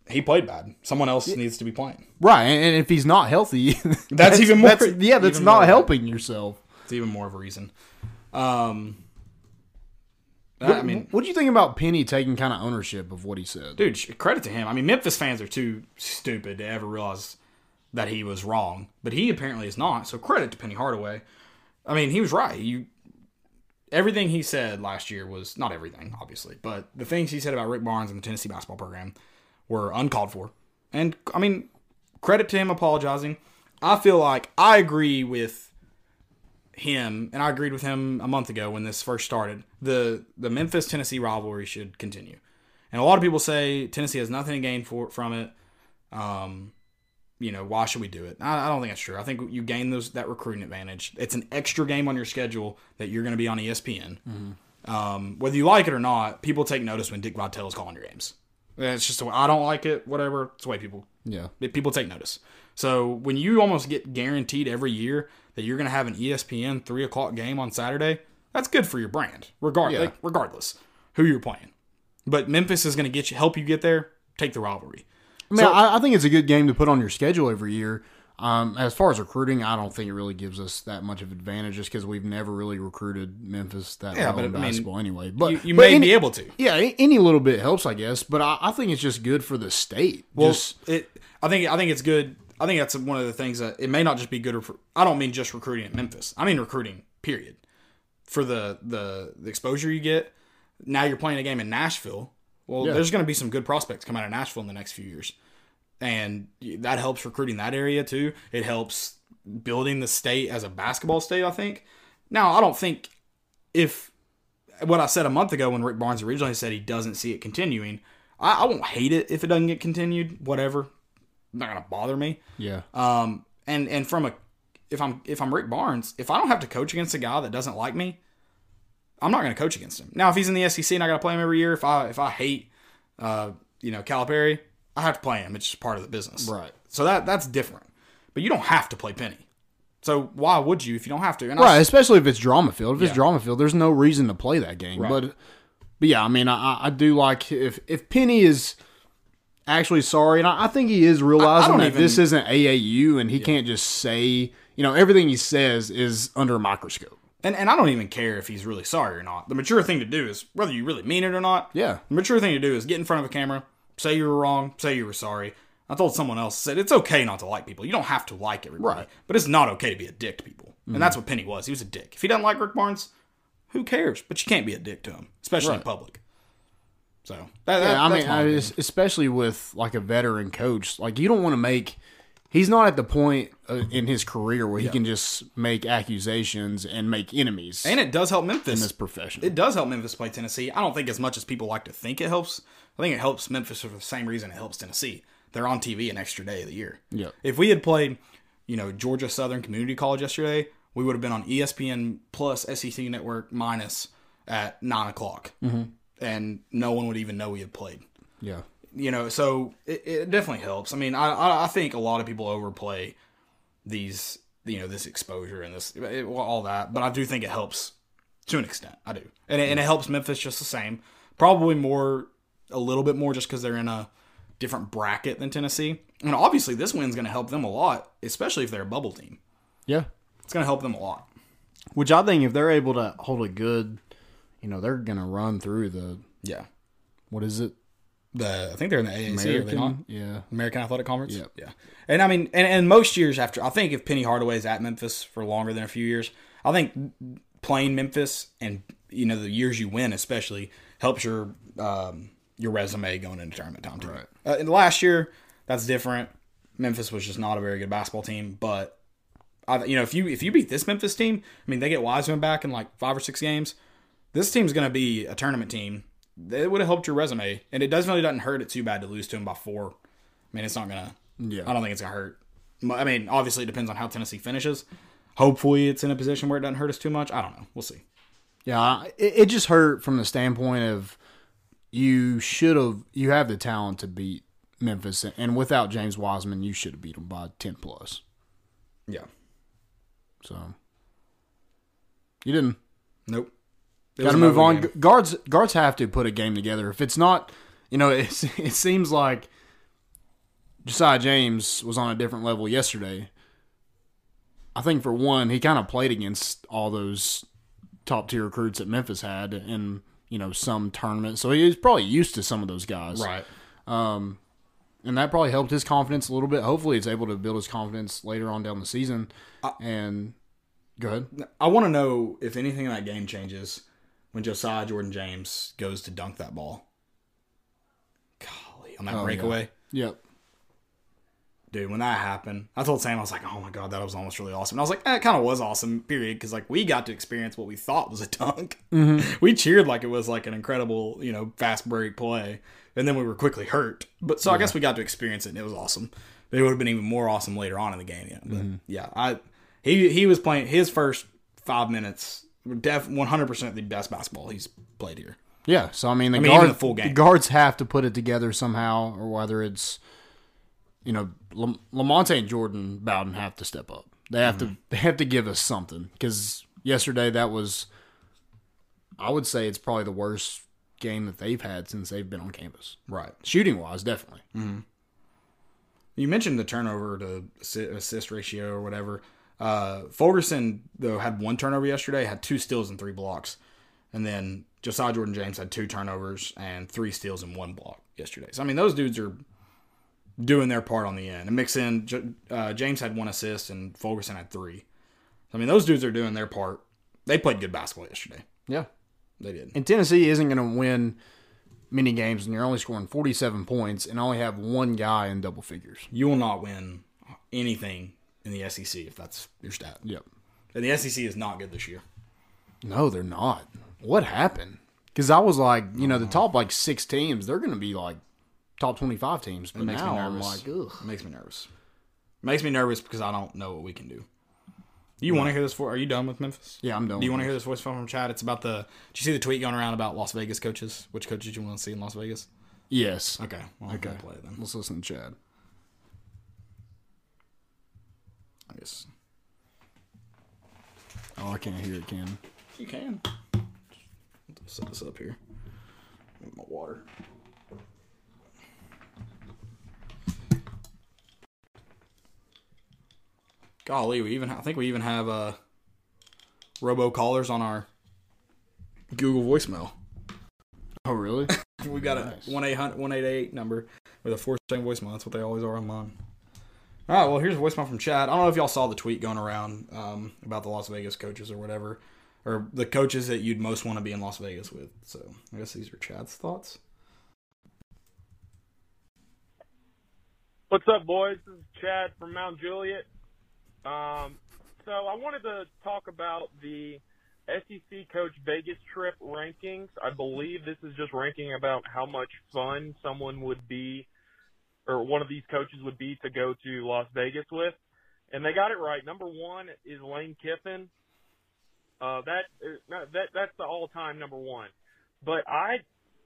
he played bad. Someone else needs to be playing. Right, and, if he's not healthy, that's, even more- that's- yeah, that's not helping yourself. It's even more of a reason. Um, I mean, what do you think about Penny taking kind of ownership of what he said? dude, credit to him. I mean, Memphis fans are too stupid to ever realize that he was wrong, but he apparently is not. So credit to Penny Hardaway. I mean, he was right. You everything he said last year was not everything, obviously, but the things he said about Rick Barnes and the Tennessee basketball program were uncalled for. And I mean, credit to him apologizing. I feel like I agree with him, and I agreed with him a month ago when this first started. The the Memphis Tennessee rivalry should continue, and a lot of people say Tennessee has nothing to gain for from it. Um, you know, why should we do it? I, I don't think that's true. I think you gain those that recruiting advantage. It's an extra game on your schedule that you're going to be on ESPN. Um, whether you like it or not, people take notice when Dick Vitale is calling your games. It's just the way I don't like it. Whatever. It's the way people Yeah, people take notice. So when you almost get guaranteed every year that you're going to have an ESPN three o'clock game on Saturday, that's good for your brand, regard Yeah. like, regardless who you're playing. But Memphis is going to get you help you get there. Take the rivalry. I mean, I, I think it's a good game to put on your schedule every year. Um, as far as recruiting, I don't think it really gives us that much of an advantage, just because we've never really recruited Memphis that Yeah, well in I mean, basketball anyway. But You, you but may any, be able to. yeah, any little bit helps, I guess. But I, I think it's just good for the state. Well, just it. I think I think it's good. I think that's one of the things that it may not just be good for. I don't mean just recruiting at Memphis. I mean recruiting. Period. For the the, the exposure you get. Now you're playing a game in Nashville. Well, Yeah. there's going to be some good prospects come out of Nashville in the next few years, and that helps recruiting that area too. It helps building the state as a basketball state. I think. Now I don't think if what I said a month ago when Rick Barnes originally said he doesn't see it continuing. I, I won't hate it if it doesn't get continued. Whatever, not gonna bother me. yeah, Um, and and from a if I'm if I'm Rick Barnes, if I don't have to coach against a guy that doesn't like me, I'm not gonna coach against him. Now, if he's in the SEC and I gotta play him every year, if I if I hate, uh, you know, Calipari, I have to play him. It's just part of the business. Right. So that that's different. But you don't have to play Penny. So why would you if you don't have to? And I right. Especially if it's drama field. If it's drama field, there's no reason to play that game. But but yeah, I mean, I, I- I do like if if Penny is actually sorry, and I, I think he is realizing don't that even- this isn't AAU, and he can't just say you know everything he says is under a microscope. And, and I don't even care if he's really sorry or not. The mature thing to do is, whether you really mean it or not, Yeah. the mature thing to do is get in front of a camera, say you were wrong, say you were sorry. I told someone else, said it's okay not to like people. You don't have to like everybody. Right. But it's not okay to be a dick to people. And mm-hmm. that's what Penny was. He was a dick. If he doesn't like Rick Barnes, who cares? But you can't be a dick to him, especially in public. So, that, that- Yeah, I mean, I, especially with like a veteran coach, like you don't want to make. He's not at the point uh, in his career where he can just make accusations and make enemies and it does help Memphis in this profession. It does help Memphis play Tennessee. I don't think as much as people like to think it helps. I think it helps Memphis for the same reason it helps Tennessee. They're on TV an extra day of the year. Yep. If we had played, you know, Georgia Southern Community College yesterday, we would have been on ESPN plus SEC Network minus at nine o'clock, mm-hmm. And no one would even know we had played. yeah, You know, so it, it definitely helps. I mean, I- I I think a lot of people overplay these, you know, this exposure and this it, all that, but I do think it helps to an extent. I do, and it, and it helps Memphis just the same. Probably more, a little bit more, just because they're in a different bracket than Tennessee. And obviously, this win's going to help them a lot, especially if they're a bubble team. yeah. It's going to help them a lot. Which I think if they're able to hold a good, you know, they're gonna run through the Yeah. what is it? The I think they're in the AAC. Are they not? yeah, American Athletic Conference. Yep. Yeah. And I mean, and, and most years after, I think if Penny Hardaway's at Memphis for longer than a few years, I think playing Memphis and you know the years you win, especially, helps your um, your resume going into tournament time too. Right. Uh, and last year, that's different. Memphis was just not a very good basketball team, but I, you know, if you if you beat this Memphis team, I mean, they get Wiseman back in like five or six games. This team's going to be a tournament team. It would have helped your resume, and it doesn't really doesn't hurt it too bad to lose to them by four. I mean, it's not gonna. Yeah. I don't think it's gonna hurt. I mean, obviously, it depends on how Tennessee finishes. Hopefully, it's in a position where it doesn't hurt us too much. I don't know. We'll see. Yeah, it, it just hurt from the standpoint of you should have you have the talent to beat Memphis, and without James Wiseman, you should have beat them by ten plus. Yeah. So you didn't. Nope. It Got to move on. game. Guards guards have to put a game together. If it's not, you know, it's, it seems like Josiah James was on a different level yesterday. I think for one, he kind of played against all those top tier recruits that Memphis had in you know some tournament, so he's probably used to some of those guys, Right. Um, and that probably helped his confidence a little bit. Hopefully, it's able to build his confidence later on down the season. and go ahead. I want to know if anything in that game changes when Josiah Jordan James goes to dunk that ball. Golly, on that Oh, breakaway. Yep. Dude, when that happened, I told Sam, I was like, oh my God, that was almost really awesome. And I was like, eh, it kind of was awesome, period. Because, like, we got to experience what we thought was a dunk. We cheered like it was, like, an incredible, you know, fast break play. And then we were quickly hurt. But so I guess we got to experience it, and it was awesome. But it would have been even more awesome later on in the game. Yeah. But, yeah, I he he was playing his first five minutes, def 100% the best basketball he's played here. Yeah, so I mean, the, mean, guard, the full game. guards have to put it together somehow, or whether it's, you know, Lam- Lamonte and Jordan Bowden have to step up. They have Mm-hmm. to they have to give us something because yesterday that was, I would say it's probably the worst game that they've had since they've been on campus. Right. Shooting wise, definitely. You mentioned the turnover to assist ratio or whatever. Uh, Fulkerson though had one turnover yesterday, had two steals and three blocks, and then Josiah Jordan James had two turnovers and three steals and one block yesterday. So I mean, those dudes are doing their part on the end. And mix in uh, James had one assist and Fulkerson had three. I mean, those dudes are doing their part. They played good basketball yesterday. Yeah, They did. and Tennessee isn't going to win many games, and you're only scoring 47 points, and only have one guy in double figures. You will not win anything in the SEC if that's your stat. Yep. And the SEC is not good this year. No, they're not. What happened? Because I was like, you know, the uh-huh. top like six teams, they're going to be like top twenty-five teams. But It makes now me I'm nervous. like, ugh. It makes me nervous. It makes me nervous because I don't know what we can do. Do you want to hear this? For are you done with Memphis? Yeah, I'm done. Do you want to hear this voice from Chad? It's about the. Did you see the tweet going around about Las Vegas coaches? Which coaches you want to see in Las Vegas? Yes. Okay. Well, okay. Okay. Play it then. Let's listen to Chad. I guess Oh, I can't hear it, Ken. you can. Set this up here. Get my water. Golly, we even I think we even have uh robo callers on our Google voicemail. Oh, really? We got Nice. a 1 888 number with a four string voicemail. That's what they always are on mine. All right, well, here's a voicemail from Chad. I don't know if y'all saw the tweet going around um, about the Las Vegas coaches or whatever, or the coaches that you'd most want to be in Las Vegas with. So I guess these are Chad's thoughts. What's up, boys? This is Chad from Mount Juliet. Um, so I wanted to talk about the SEC Coach Vegas trip rankings. I believe this is just ranking about how much fun someone would be, or one of these coaches would be to go to Las Vegas with. And they got it right. Number one is Lane Kiffin. Uh, that that that's the all-time number one. But I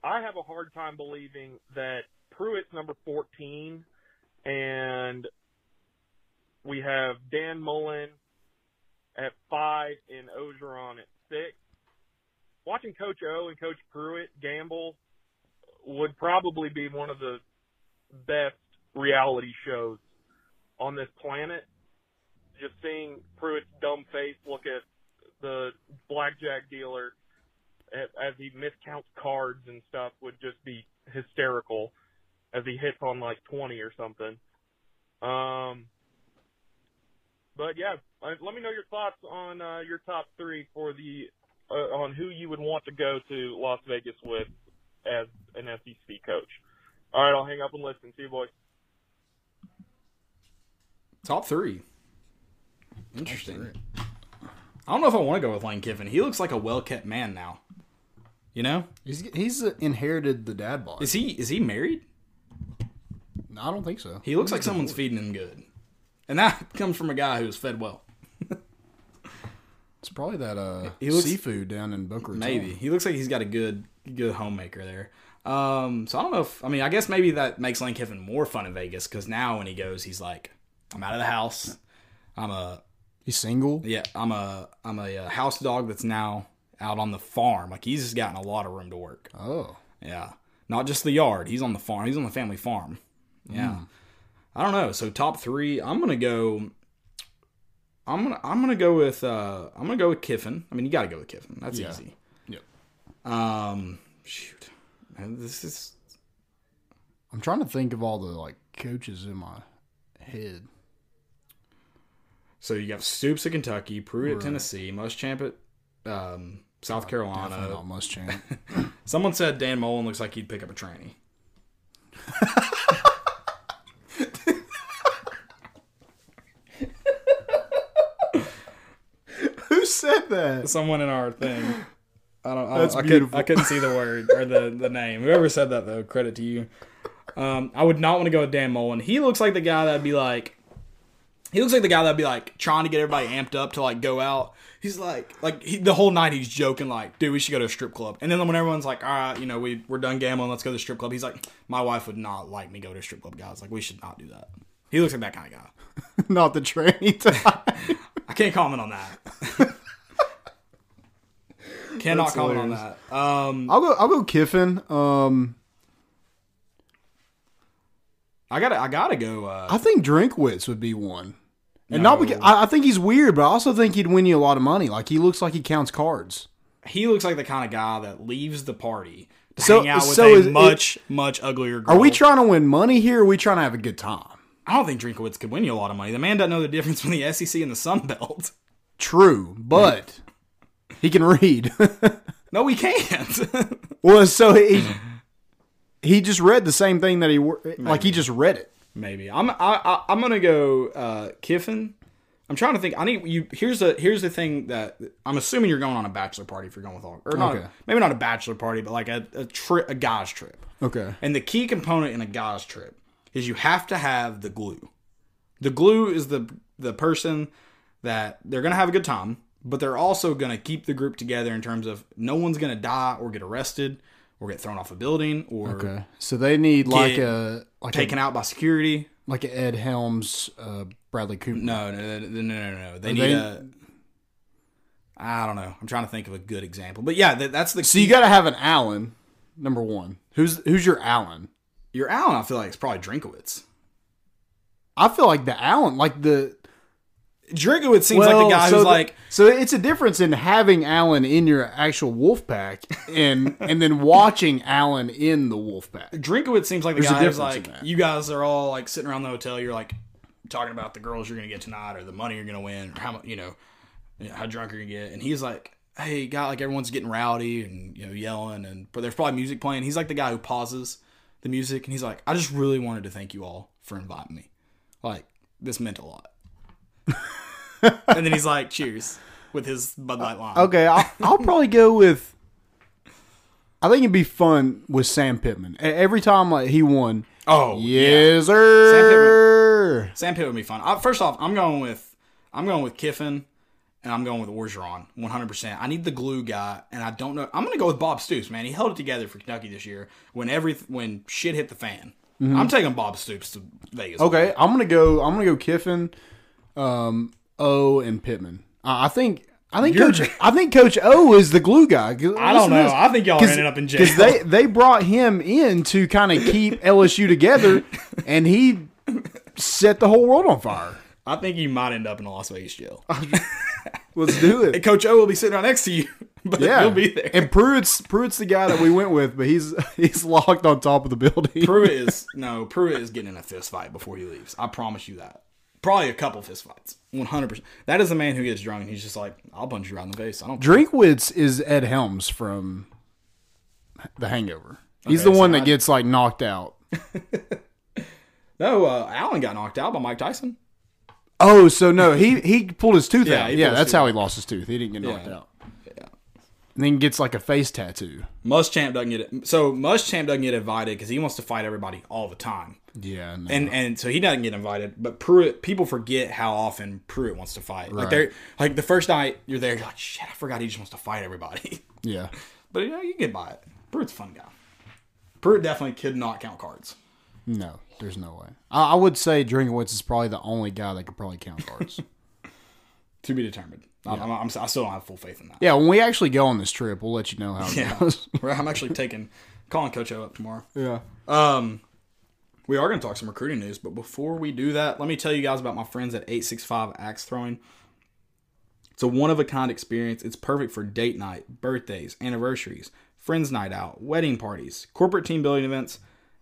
I have a hard time believing that Pruitt's number 14 and we have Dan Mullen at five and Orgeron at six. Watching Coach O and Coach Pruitt gamble would probably be one of the best reality shows on this planet. Just seeing Pruitt's dumb face look at the blackjack dealer as he miscounts cards and stuff would just be hysterical as he hits on like 20 or something. Um, but yeah, uh, let me know your thoughts on uh, your top three for the uh, on who you would want to go to Las Vegas with as an SEC coach. All right, I'll hang up and listen. See you, boys. Top three. Interesting. I don't know if I want to go with Lane Kiffin. He looks like a well kept man now. You know? He's he's inherited the dad bod. Is he is he married? No, I don't think so. He looks like someone's feeding him good. And that comes from a guy who's fed well. It's probably that uh He looks- seafood down in Boca Raton. Maybe. He looks like he's got a good good homemaker there. Um, so I don't know if I mean I guess maybe that makes Lane Kiffin more fun in Vegas because now when he goes, he's like, I'm out of the house. I'm a He's single. yeah, I'm a I'm a, uh house dog that's now out on the farm. Like he's just gotten a lot of room to work. Oh. Yeah, not just the yard. He's on the farm. He's on the family farm. Yeah, I don't know. So top three, I'm gonna go. I'm gonna I'm gonna go with uh I'm gonna go with Kiffin. I mean, you got to go with Kiffin. That's Yeah. easy. Yep. Um, shoot, Man, this is I'm trying to think of all the like coaches in my head. so you got Stoops at Kentucky, Pruitt at Right. Tennessee, Muschamp at um, South Definitely Carolina. not Muschamp. Someone said Dan Mullen looks like he'd pick up a tranny. Who said that? Someone in our thing. I don't. I, That's I, could, beautiful. I couldn't see the word or the the name. Whoever said that though, credit to you. Um, I would not want to go with Dan Mullen. He looks like the guy that'd be like. He looks like the guy that'd be like trying to get everybody amped up to like go out. He's like, like he, the whole night he's joking like, dude, we should go to a strip club. And then when everyone's like, all right, you know, we we're done gambling, let's go to the strip club. He's like, my wife would not like me go to a strip club, guys. Like, we should not do that. He looks like that kind of guy. not the type. I can't comment on that. Cannot That's comment hilarious. on that. Um, I'll go. I'll go Kiffin. Um, I gotta, I gotta go. Uh, I think Drinkwitz would be one, and No. not because I, I think he's weird, but I also think he'd win you a lot of money. Like he looks like he counts cards. he looks like the kind of guy that leaves the party to So- hang out with so a is it- much, much uglier girl. Are we trying to win money here? Or are we trying to have a good time? I don't think Drinkowitz could win you a lot of money. The man doesn't know the difference between the SEC and the Sun Belt. True, but he can read. No, he can't. well, so he he just read the same thing that he wor- like. He just read it. Maybe I'm. I, I, I'm gonna go uh, Kiffin. I'm trying to think. I need you. Here's the here's the thing that I'm assuming you're going on a bachelor party if you're going with all or not. Okay. Maybe not a bachelor party, but like a a trip, a guy's trip. Okay. And the key component in a guy's trip is you have to have the glue. The glue is the the person that they're gonna have a good time, but they're also gonna keep the group together in terms of no one's gonna die or get arrested or get thrown off a building or Okay. So they need like a like taken a, out by security. like a Ed Helms, uh, Bradley Cooper. No, no, no, no, no. They Are need they- a. I don't know. I'm trying to think of a good example, but yeah, that, that's the. So you got to have an Allen. Number one. Who's who's your Allen? your Allen. I feel like it's probably Drinkowitz. I feel like the Allen, like the Drinkowitz seems like the guy so who's the- like, so it's a difference in having Allen in your actual wolf pack and and then watching Allen in the wolf pack. Drinkowitz seems like the There's guy who's like, you guys are all like sitting around the hotel. You're like talking about the girls you're gonna get tonight, or the money you're gonna win, or how much you know, how drunk you're gonna get. And he's like, hey, guy, like everyone's getting rowdy and you know yelling, and but there's probably music playing. He's like the guy who pauses the music, and he's like, I just really wanted to thank you all for inviting me. Like this meant a lot. and then he's like, cheers with his Bud Light Lime. Okay, I'll, I'll probably go with. I think it'd be fun with Sam Pittman. Every time like he won, Oh yeah. sir. Sam Pitt would be fun. Uh, first off, I'm going with I'm going with Kiffin, and I'm going with Orgeron, 100. percent I need the glue guy, and I don't know. I'm going to go with Bob Stoops. Man, he held it together for Kentucky this year when every when shit hit the fan. I'm taking Bob Stoops to Vegas. Mm-hmm. Okay, I'm gonna go. I'm gonna go Kiffin, um, O, and Pittman. I I think. I think You're- Coach. I think Coach O is the glue guy. I don't know. I think y'all ending up in jail. because they they brought him in to kind of keep LSU together, and he set the whole world on fire. I think you might end up in a Las Vegas jail. Let's do it. And Coach O will be sitting right next to you, but Yeah, he'll be there. And Pruitt's Pruitt's the guy that we went with, but he's he's locked on top of the building. Pruitt is no Pruitt is getting in a fist fight before he leaves. I promise you that. Probably a couple fist fights. One hundred percent. That is the man who gets drunk and he's just like, I'll punch you right in the face. I don't. Drinkwitz is Ed Helms from The Hangover. He's Okay, the so one that I- gets like knocked out. No, uh, Allen got knocked out by Mike Tyson. Oh, so no, he he pulled his tooth Yeah, out. Yeah, that's how he lost his tooth. He didn't get knocked Yeah. out. Yeah. And then gets like a face tattoo. Muschamp doesn't get it. So Muschamp doesn't get invited because he wants to fight everybody all the time, Yeah, no. and and so he doesn't get invited. But Pruitt, people forget how often Pruitt wants to fight. Like they're like the first night you're there, you're like, shit, I forgot he just wants to fight everybody. yeah, but you know, you get by it. Pruitt's a fun guy. Pruitt definitely could not count cards. no, there's no way. I, I would say Drinkowitz is probably the only guy that could probably count cards. To be determined. I'm, I'm, I'm, I still don't have full faith in that. yeah, when we actually go on this trip, we'll let you know how it Yeah. goes. I'm actually taking calling Coach O up tomorrow. yeah. Um, we are going to talk some recruiting news, but before we do that, let me tell you guys about my friends at 865 Axe Throwing. It's a one of a kind experience. It's perfect for date night, birthdays, anniversaries, friends night out, wedding parties, corporate team building events.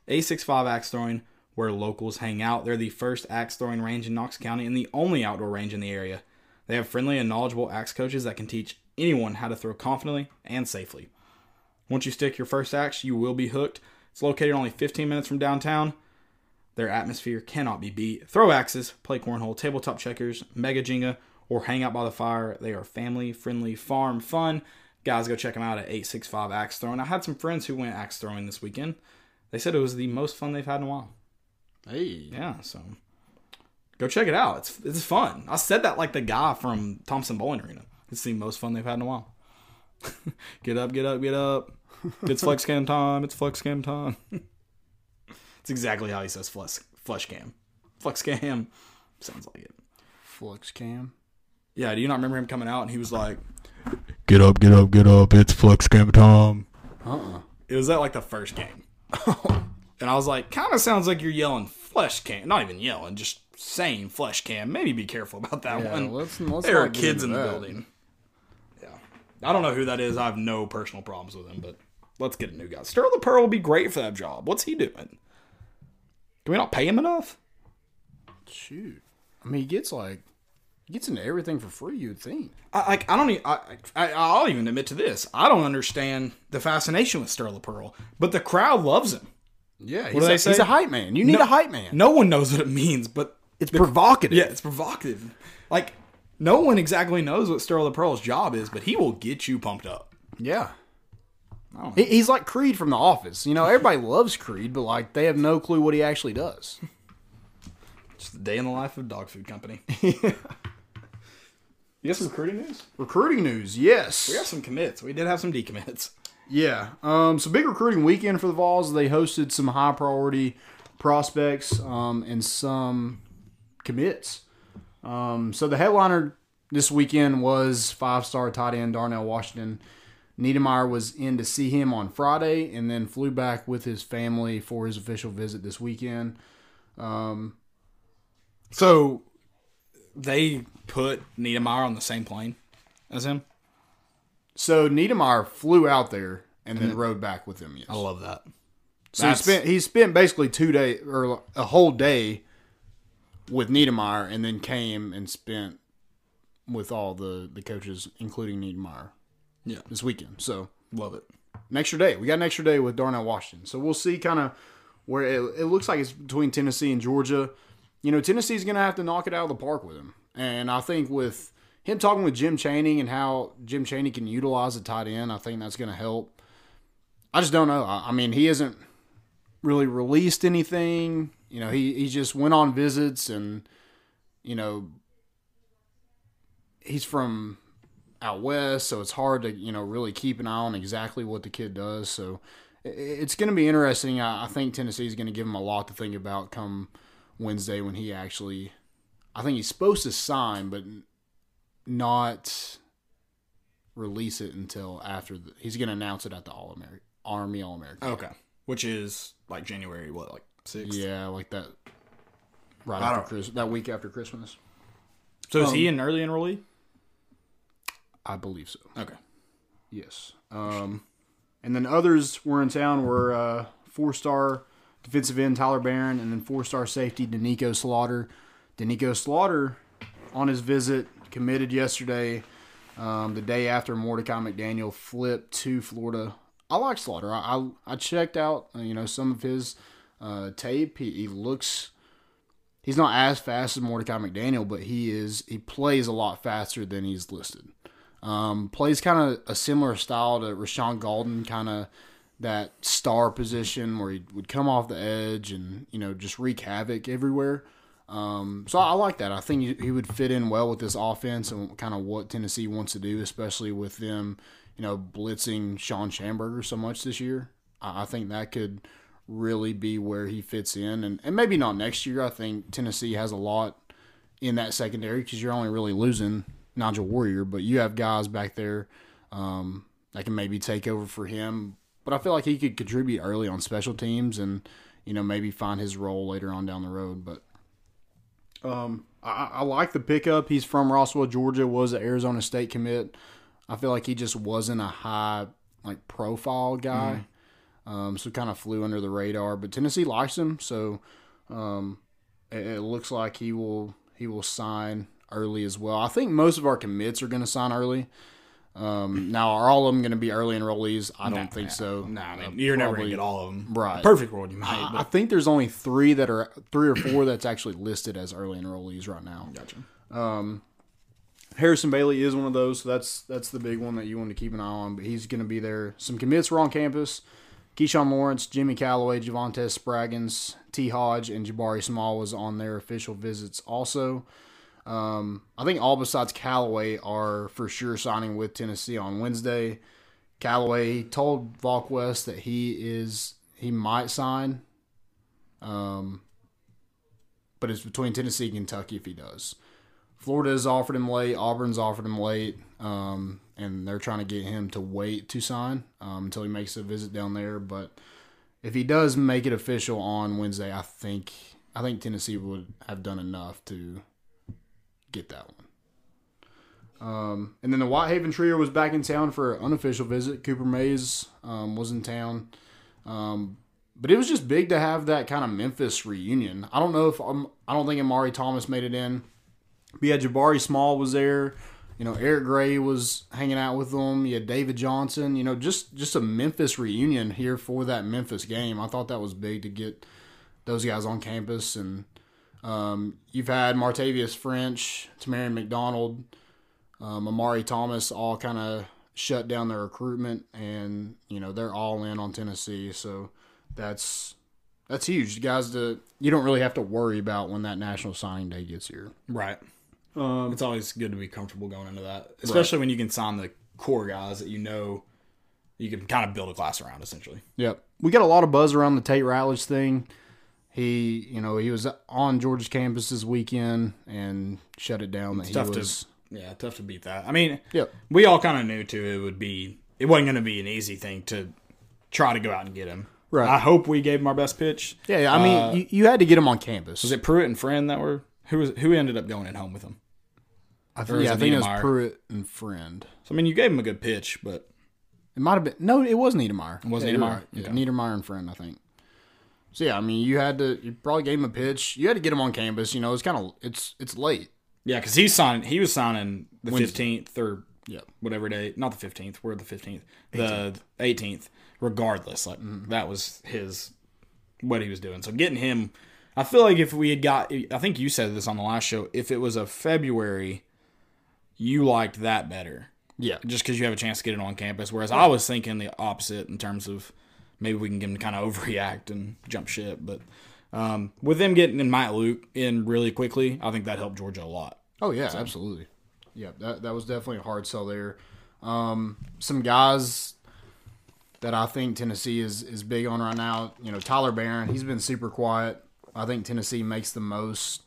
865 Axe Throwing, where locals hang out. They're the first axe throwing range in Knox County and the only outdoor range in the area. They have friendly and knowledgeable axe coaches that can teach anyone how to throw confidently and safely. Once you stick your first axe, you will be hooked. It's located only 15 minutes from downtown. Their atmosphere cannot be beat. Throw axes, play cornhole, tabletop checkers, mega jenga, or hang out by the fire. They are family friendly, farm fun. Guys, go check them out at 865 Axe Throwing. I had some friends who went axe throwing this weekend. They said it was the most fun they've had in a while. Hey. Yeah, so go check it out. It's it's fun. I said that like the guy from Thompson-Boling Arena. It's the most fun they've had in a while. get up, get up, get up. It's flex cam time. It's flex cam time. it's exactly how he says flex flesh cam. Flex cam sounds like it. Flux cam. Yeah, do you not remember him coming out and he was like, Get up, get up, get up. It's Flex Cam time. Uh-uh. it was at like the first game. and I was like, kind of sounds like you're yelling flesh cam. Not even yelling, just saying flesh cam. Maybe be careful about that Yeah, one. let's, let's there are kids in into the that. building. Yeah. I don't know who that is. I have no personal problems with him, but let's get a new guy. Sterling Pearl will be great for that job. What's he doing? Can we not pay him enough? Shoot. I mean, he gets like, he gets into everything for free, you'd think. I, like I don't even I, I I'll even admit to this. I don't understand the fascination with Sterling Pearl, but the crowd loves him. Yeah, he's, do a, he's a hype man. You need No- a hype man. No one knows what it means, but it's provocative. yeah, it's provocative. Like no one exactly knows what Sterling Pearl's job is, but he will get you pumped up. Yeah. I don't He, he's like Creed from The Office. You know, everybody loves Creed, but like they have no clue what he actually does. Just the day in the life of a dog food company. You got some recruiting news? Recruiting news, yes. We got some commits. We did have some decommits. Yeah. Um, so big recruiting weekend for the Vols. They hosted some high priority prospects um, and some commits. Um, so the headliner this weekend was five star tight end Darnell Washington. Niedermeyer was in to see him on Friday and then flew back with his family for his official visit this weekend. Um, so they put Niedermeyer on the same plane as him. So Niedermeyer flew out there and then mm-hmm. rode back with him. Yes. I love that. So he spent he spent basically two day or a whole day with Niedermeyer, and then came and spent with all the the coaches, including Niedermeyer, Yeah, this weekend. So love it. an extra day. We got an extra day with Darnell Washington. So we'll see kind of where it, it looks like it's between Tennessee and Georgia. You know, Tennessee's going to have to knock it out of the park with him. And I think with him talking with Jim Chaney and how Jim Chaney can utilize a tight end, I think that's going to help. I just don't know. I, I mean, he hasn't really released anything. You know, he, he just went on visits and, you know, he's from out west, so it's hard to you know really keep an eye on exactly what the kid does. So it's going to be interesting. I, I think Tennessee is going to give him a lot to think about come Wednesday when he actually. I think he's supposed to sign, but not release it until after the, he's going to announce it at the All American Army All American. Okay, which is like January what like sixth. Yeah, like that. Right after Christmas, that week after Christmas, So is Um, he an early enrollee? I believe so. Okay. Yes. Um, and then others were in town were uh, four star defensive end Tyler Barron and then four star safety Doneiko Slaughter. Doneiko Slaughter on his visit committed yesterday, um, the day after Mordecai McDaniel flipped to Florida. I like Slaughter. I, I, I checked out uh, you know some of his uh, tape. He, he looks he's not as fast as Mordecai McDaniel, but he is he plays a lot faster than he's listed. Um, plays kind of a similar style to Rashaan Gaulden, kind of that star position where he would come off the edge and you know just wreak havoc everywhere. Um, so I like that. I think he, would fit in well with this offense and kind of what Tennessee wants to do, especially with them, you know, blitzing Shawn Shamburger so much this year. I, I think that could really be where he fits in, and, and maybe not next year. I think Tennessee has a lot in that secondary because you're only really losing Nigel Warrior, but you have guys back there um, that can maybe take over for him. But I feel like he could contribute early on special teams and you know maybe find his role later on down the road. But um, I, I like the pickup. He's from Roswell, Georgia. Was an Arizona State commit. I feel like he just wasn't a high like profile guy, um, so kind of flew under the radar. But Tennessee likes him, so um, it, it looks like he will he will sign early as well. I think most of our commits are going to sign early. Um, now, are all of them going to be early enrollees? I don't think so. Nah, I mean, Uh, you're never gonna get all of them. Right. Perfect world, you might. I, I think there's only three that are three or four that's actually listed as early enrollees right now. gotcha. Harrison Bailey is one of those, so that's that's the big one that you want to keep an eye on. But he's going to be there. Some commits were on campus. Keshawn Lawrence, Jimmy Calloway, Javante Spraggins, T. Hodge, and Jabari Small was on their official visits also. Um, I think all besides Calloway are for sure signing with Tennessee on Wednesday. Calloway told VolQuest that he is he might sign, um, but it's between Tennessee and Kentucky if he does. Florida's offered him late. Auburn's offered him late, um, and they're trying to get him to wait to sign um, until he makes a visit down there. But if he does make it official on Wednesday, I think I think Tennessee would have done enough to get that one. Um, and then the Whitehaven trio was back in town for an unofficial visit. Cooper Mays um, was in town. Um, but it was just big to have that kind of Memphis reunion. I don't know if um, I don't think Amari Thomas made it in. But yeah, Jabari Small was there. You know, Eric Gray was hanging out with them. You had David Johnson. You know, just just a Memphis reunion here for that Memphis game. I thought that was big to get those guys on campus. And um, you've had Martavius French, Tamarion McDonald, um, Amari Thomas all kind of shut down their recruitment, and you know they're all in on Tennessee. So that's that's huge, guys. To you don't really have to worry about when that national signing day gets here. Right. Um, It's always good to be comfortable going into that, especially when you can sign the core guys that you know you can kind of build a class around, essentially. Yep. We got a lot of buzz around the Tate Ratledge thing. He, you know, he was on Georgia's campus this weekend and shut it down. That he tough was. to yeah, tough to beat that. I mean, Yep. we all kind of knew too it would be it wasn't going to be an easy thing to try to go out and get him. Right. I hope we gave him our best pitch. Yeah, yeah, I mean, Uh, you, you had to get him on campus. Was it Pruitt and Friend that were who was who ended up going in home with him? I think, yeah, I it think it was Pruitt and Friend. So I mean, you gave him a good pitch, but It might have been no, it was Niedermeyer. It was you're Niedermeyer? right. Yeah, Niedermeyer and Friend, I think. So yeah, I mean, you had to. You probably gave him a pitch. You had to get him on campus. You know, it's kind of it's it's late. yeah, because he's signing. He was signing the fifteenth or yeah whatever day, not the fifteenth. We're the fifteenth, the eighteenth. Regardless, like Mm-hmm. that was his what he was doing. So getting him, I feel like if we had got, I think you said this on the last show. If it was a February, you liked that better, Yeah. just because you have a chance to get it on campus. Whereas I was thinking the opposite in terms of maybe we can get him to kind of overreact and jump ship. But um, with them getting in Matt Luke in really quickly, I think that helped Georgia a lot. Oh yeah, absolutely. Yeah, that that was definitely a hard sell there. Um, some guys that I think Tennessee is is big on right now. You know, Tyler Barron. He's been super quiet. I think Tennessee makes the most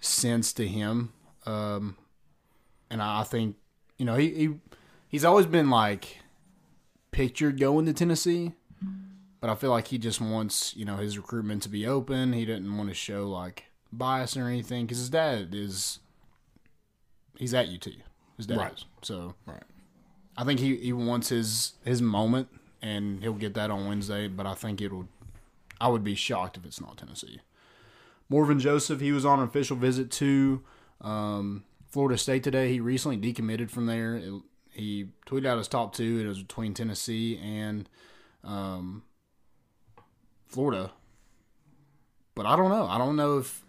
sense to him. Um, and I I think you know he, he he's always been like pictured going to Tennessee, but I feel like he just wants you know his recruitment to be open. He didn't want to show like bias or anything because his dad is he's at UT. His dad Right. is. So Right. I think he, he wants his his moment and he'll get that on Wednesday, but I think it'll I would be shocked if it's not Tennessee. Morven Joseph, he was on an official visit to um, Florida State today. He recently decommitted from there. It, he tweeted out his top two. It was between Tennessee and um, Florida. But I don't know. I don't know if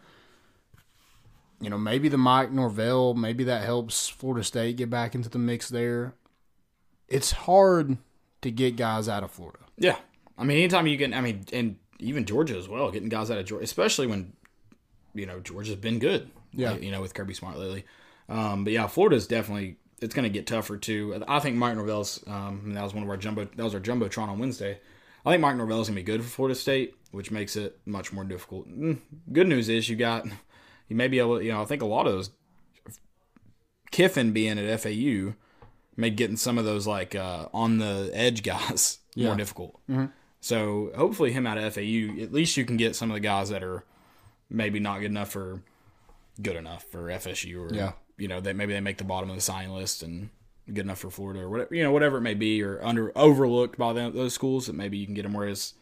you know, maybe the Mike Norvell, maybe that helps Florida State get back into the mix there. It's hard to get guys out of Florida. Yeah, I mean, anytime you get, I mean, and even Georgia as well, getting guys out of Georgia, especially when you know Georgia's been good. Yeah. you know, with Kirby Smart lately. Um, but yeah, Florida's definitely it's going to get tougher too. I think Mike Norvell's um, that was one of our jumbo that was our jumbotron on Wednesday. I think Mike is going to be good for Florida State, which makes it much more difficult. Mm, Good news is you got you may be able, you know, I think a lot of those Kiffin being at FAU made getting some of those like uh, on the edge guys more difficult. So hopefully him out of FAU, at least you can get some of the guys that are maybe not good enough or good enough for FSU or Yeah. you know, that maybe they make the bottom of the sign list and good enough for Florida or whatever you know, whatever it may be, or under overlooked by them, those schools that maybe you can get them whereas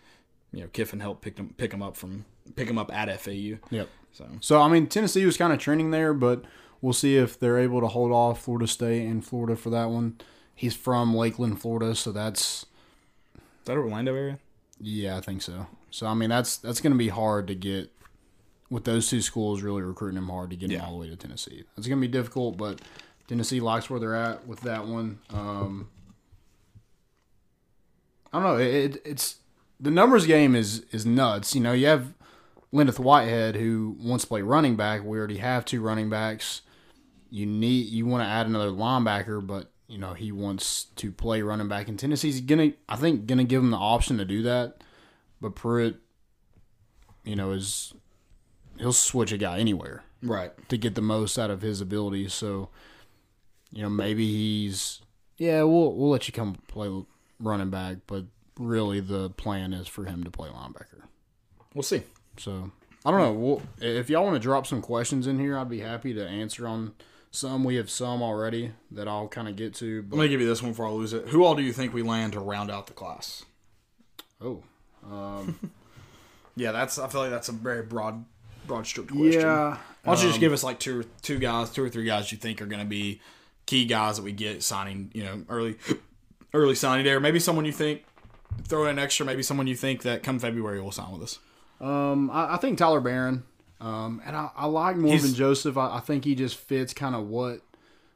you know, Kiffin helped pick them pick them up from pick them up at FAU. Yep. So So I mean, Tennessee was kind of trending there, but we'll see if they're able to hold off Florida State and Florida for that one. He's from Lakeland, Florida, so that's is that Orlando area? yeah, I think so. So I mean, that's that's going to be hard to get with those two schools really recruiting him hard to get him Yeah. all the way to Tennessee. It's going to be difficult, but Tennessee likes where they're at with that one. Um, I don't know. It, it, it's the numbers game is is nuts. You know, you have Len'Neth Whitehead who wants to play running back. We already have two running backs. You need you want to add another linebacker, but you know he wants to play running back. And Tennessee's gonna, I think, gonna give him the option to do that. But Pruitt, you know, is he'll switch a guy anywhere Right. to get the most out of his abilities. So, you know, maybe he's yeah, we'll we'll let you come play running back, but really the plan is for him to play linebacker. We'll see. So I don't know. We'll, if y'all want to drop some questions in here, I'd be happy to answer on some. We have some already that I'll kind of get to. Let me give you this one before I lose it. Who all do you think we land to round out the class? oh, um, Yeah, that's. I feel like that's a very broad, broad stroke question. yeah, Why don't you just give us like two, two guys, two or three guys you think are going to be key guys that we get signing, you know, early, early signing day, or maybe someone you think throw in an extra, maybe someone you think that come February will sign with us. Um, I, I think Tyler Barron. Um, and I, I like Morgan He's- Joseph. I, I think he just fits kind of what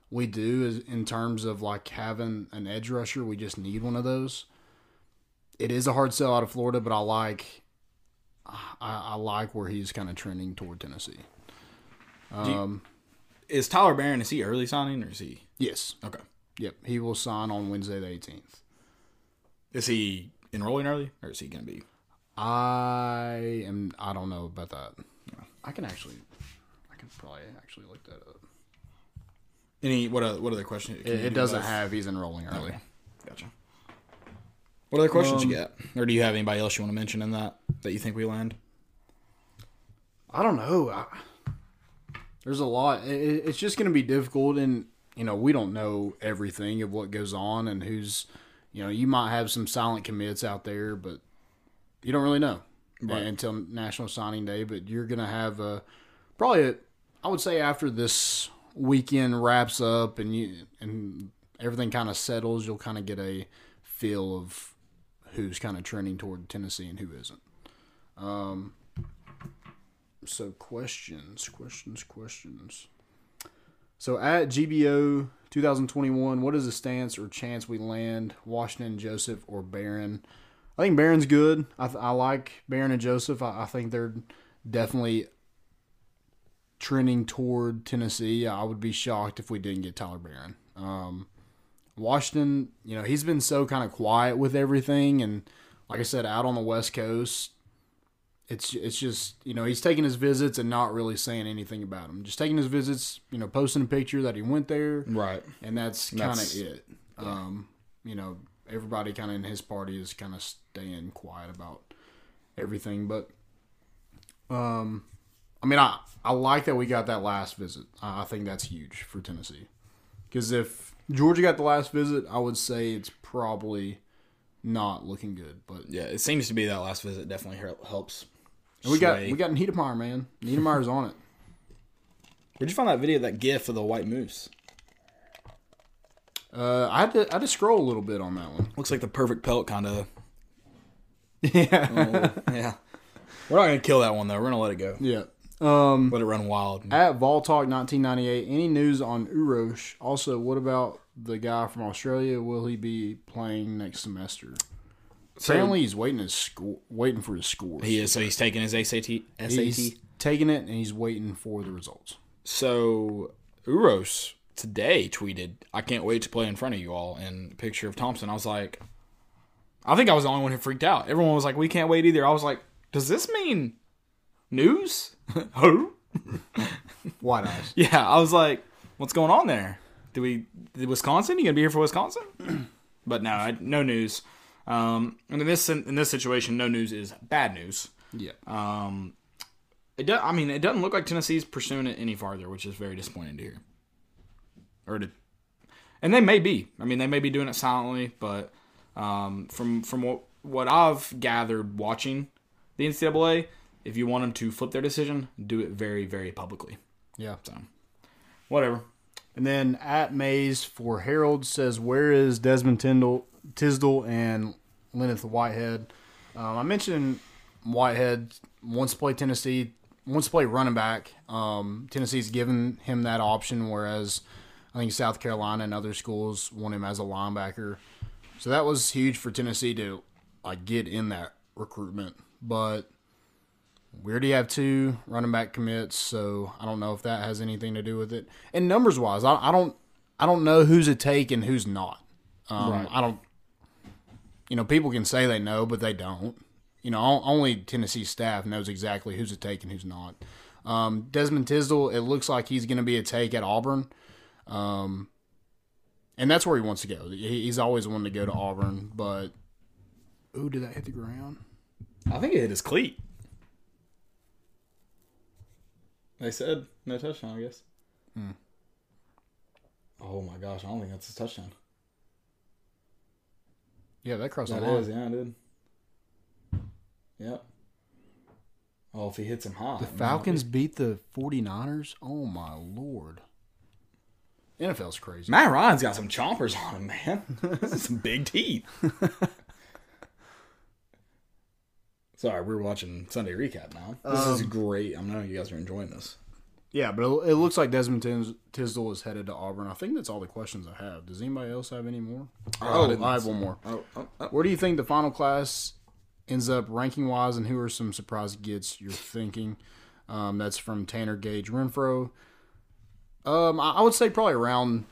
we do is in terms of like having an edge rusher. We just need one of those. It is a hard sell out of Florida, but I like I, I like where he's kind of trending toward Tennessee. Um, Is Tyler Barron is he early signing or is he yes, okay? yep, he will sign on Wednesday the eighteenth. Is he enrolling early or is he going to be? I am. I don't know about that. I can actually. I can probably actually look that up. Any what? Other, what other question? It, it doesn't have he's enrolling early. Gotcha. What other questions Um, you got, or do you have anybody else you want to mention in that that you think we land? I don't know. I, there's a lot. It, it- it's just going to be difficult, and you know we don't know everything of what goes on and who's. You know, you might have some silent commits out there, but you don't really know Right. until National Signing Day. But you're going to have a probably. A, I would say after this weekend wraps up and you and everything kind of settles, you'll kind of get a feel of who's kind of trending toward Tennessee and who isn't. Um, so questions, questions, questions. So at GBO 2021, what is the stance or chance we land Washington, Joseph, or Barron? I think Barron's good. I, th- I like Barron and Joseph. I, I think they're definitely trending toward Tennessee. I would be shocked if we didn't get Tyler Barron. Um, Washington, you know, he's been so kind of quiet with everything, and like I said, out on the West Coast, it's it's just you know he's taking his visits and not really saying anything about them. Just taking his visits, you know, posting a picture that he went there, Right. and that's kind of it. Um, you know, everybody kind of in his party is kind of staying quiet about everything, but um, I mean, I I like that we got that last visit. I, I think that's huge for Tennessee because if Georgia got the last visit, I would say it's probably not looking good. But Yeah, it seems to be that last visit definitely helps. And we got we got Niedermeyer, man. Niedermeyer's on it. Where'd you find that video, that GIF of the white moose? Uh, I had to I had to scroll a little bit on that one. Looks like the perfect pelt, kind of. Yeah, yeah. We're not gonna kill that one though. We're gonna let it go. yeah. Um, Let it run wild. at Vol Talk 1998, any news on Uros? Also, what about the guy from Australia? Will he be playing next semester? Apparently, he's waiting his score, waiting for his scores. He is. So he's taking his SAT. SAT. He's taking it and he's waiting for the results. So Uros today tweeted, "I can't wait to play in front of you all." And picture of Thompson. I was like, I think I was the only one who freaked out. Everyone was like, "We can't wait either." I was like, "Does this mean news?" Who? White eyes. Yeah, I was like, "What's going on there? Do we? Did Wisconsin? You gonna be here for Wisconsin?" but no, I, no news. Um, and in this in this situation, no news is bad news. Yeah. Um, it does. I mean, it doesn't look like Tennessee's pursuing it any farther, which is very disappointing to hear. Or to, and they may be. I mean, they may be doing it silently, but um, from from what what I've gathered watching the NCAA, if you want them to flip their decision, do it very very publicly. Yeah. So, whatever. And then at Mays for Harold says, "Where is Desmond Tyndall, Tisdall and Len'Neth Whitehead?" Um, I mentioned Whitehead wants to play Tennessee, wants to play running back. Um, Tennessee's given him that option, whereas I think South Carolina and other schools want him as a linebacker. So that was huge for Tennessee to like get in that recruitment, but. We already have two running back commits, so I don't know if that has anything to do with it. And numbers wise, I, I don't, I don't know who's a take and who's not. Um, Right. I don't. You know, people can say they know, but they don't. You know, only Tennessee staff knows exactly who's a take and who's not. Um, Desmond Tisdall, it looks like he's going to be a take at Auburn, um, and that's where he wants to go. He's always wanted to go to Auburn, but ooh, did that hit the ground? I think it hit his cleat. They said no touchdown. I guess. Oh my gosh! I don't think that's a touchdown. Yeah, that crossed That the line. is, yeah, dude. Yep. Oh, if he hits him high. The Falcons beat the 49ers? Oh my lord. NFL's crazy. Matt Ryan's got some chompers on him, man. this is some big teeth. Sorry, we're watching Sunday recap now. This is um, great. I know you guys are enjoying this. Yeah, but it it looks like Desmond Tis- Tisdall is headed to Auburn. I think that's all the questions I have. Does anybody else have any more? I Oh, didn't- I have one more. Oh, oh, oh. Where do you think the final class ends up ranking wise, and who are some surprise gets you're thinking? Um, that's from Tanner Gage Renfro. Um, I, I would say probably around.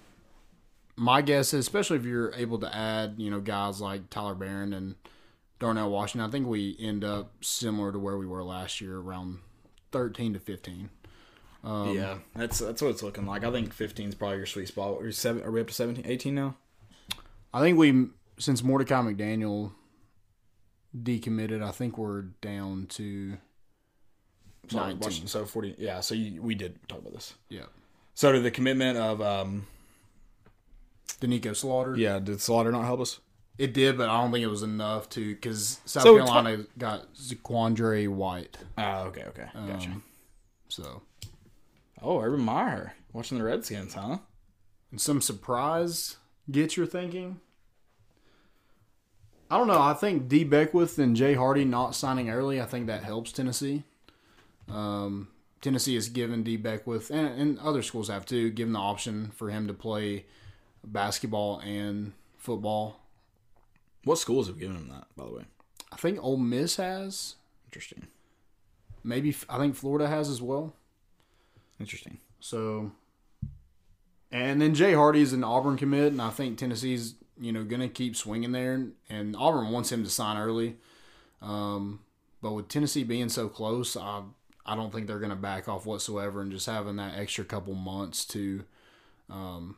My guess is, especially if you're able to add, you know, guys like Tyler Barron and Darnell Washington, I think we end up similar to where we were last year, around thirteen to fifteen. Um, yeah, that's that's what it's looking like. I think 15 is probably your sweet spot. Are, seven, are we up to 17, 18 now? I think we, since Mordecai McDaniel decommitted, I think we're down to So, 19. so 40. Yeah, so you, we did talk about this. Yeah. So did the commitment of um Doneiko Slaughter. yeah, did Slaughter not help us? It did, but I don't think it was enough to because South So Carolina got Zaquandre White. Oh, okay, okay, gotcha. Um, So, oh, Urban Meyer watching the Redskins, huh? and some surprise get you're thinking. I don't know. I think D Beckwith and Jay Hardy not signing early. I think that helps Tennessee. Um, Tennessee has given D Beckwith and, and other schools have too given the option for him to play basketball and football. What schools have given him that, by the way? I think Ole Miss has. Interesting. Maybe I think Florida has as well. Interesting. So, and then Jay Hardy's an Auburn commit, and I think Tennessee's you know going to keep swinging there, and Auburn wants him to sign early. Um, but with Tennessee being so close, I I don't think they're going to back off whatsoever, and just having that extra couple months to, um,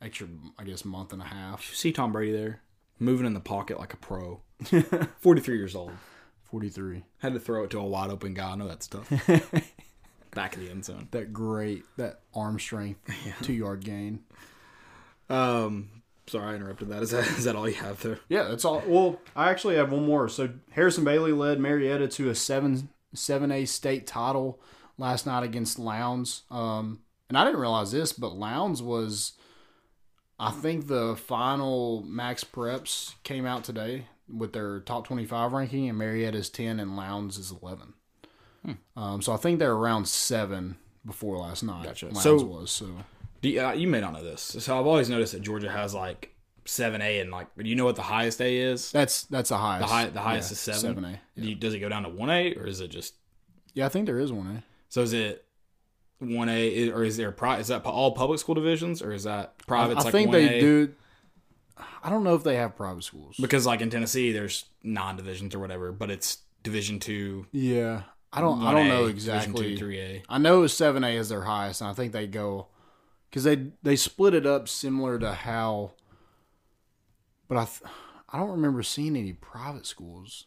extra I guess month and a half. You see Tom Brady there, moving in the pocket like a pro. 43 years old. Forty three. Had to throw it to a wide open guy. I know that's tough. Back of the end zone. That great that arm strength, two yard gain. Um, sorry I interrupted that. Is that is that all you have there? Yeah, that's all. Well, I actually have one more. So Harrison Bailey led Marietta to a seven seven A state title last night against Lowndes. Um, and I didn't realize this, but Lowndes was, I think the final max preps came out today with their top twenty five ranking, and Marietta's ten and Lowndes is eleven. Um, so I think they're around seven before last night. Gotcha. Lions So- was so Do you, uh, you may not know this. So I've always noticed that Georgia has like seven A and like. Do you know what the highest A is? that's that's the highest. The high, the highest Yeah, is seven. Seven A. Do you- does it go down to one A or is it just? Yeah, I think there is one A. So is it one A or is there pri- is that all public school divisions or is that private? I like think 1A? they do. I don't know if they have private schools. because like in Tennessee there's non divisions or whatever, but it's Division two. yeah, I don't. I don't know exactly. three A. I know seven A is their highest, and I think they go because they they split it up similar to how. But I th- I don't remember seeing any private schools.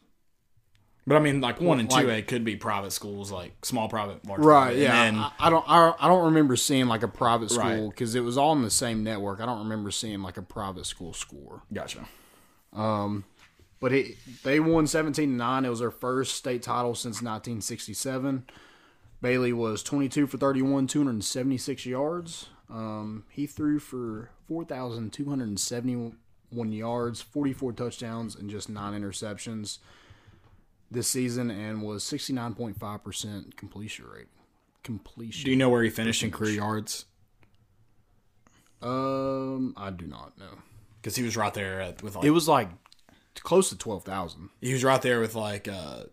But I mean, like one and Like- two A could be private schools, like small private, large Right. private. Yeah. And then, I, I don't. I, I don't remember seeing like a private school because it was all in the same network. I don't remember seeing like a private school score. gotcha. Um, But it, they won 17 9. It was their first state title since 1967. Bailey was 22 for 31, 276 yards. Um, he threw for 4,271 yards, 44 touchdowns, and just nine interceptions this season, and was 69.5% completion rate. Completion. Do you know where he finished in career yards? Um, I do not know. Because he was right there at, with like It was like close to 12,000. he was right there with like uh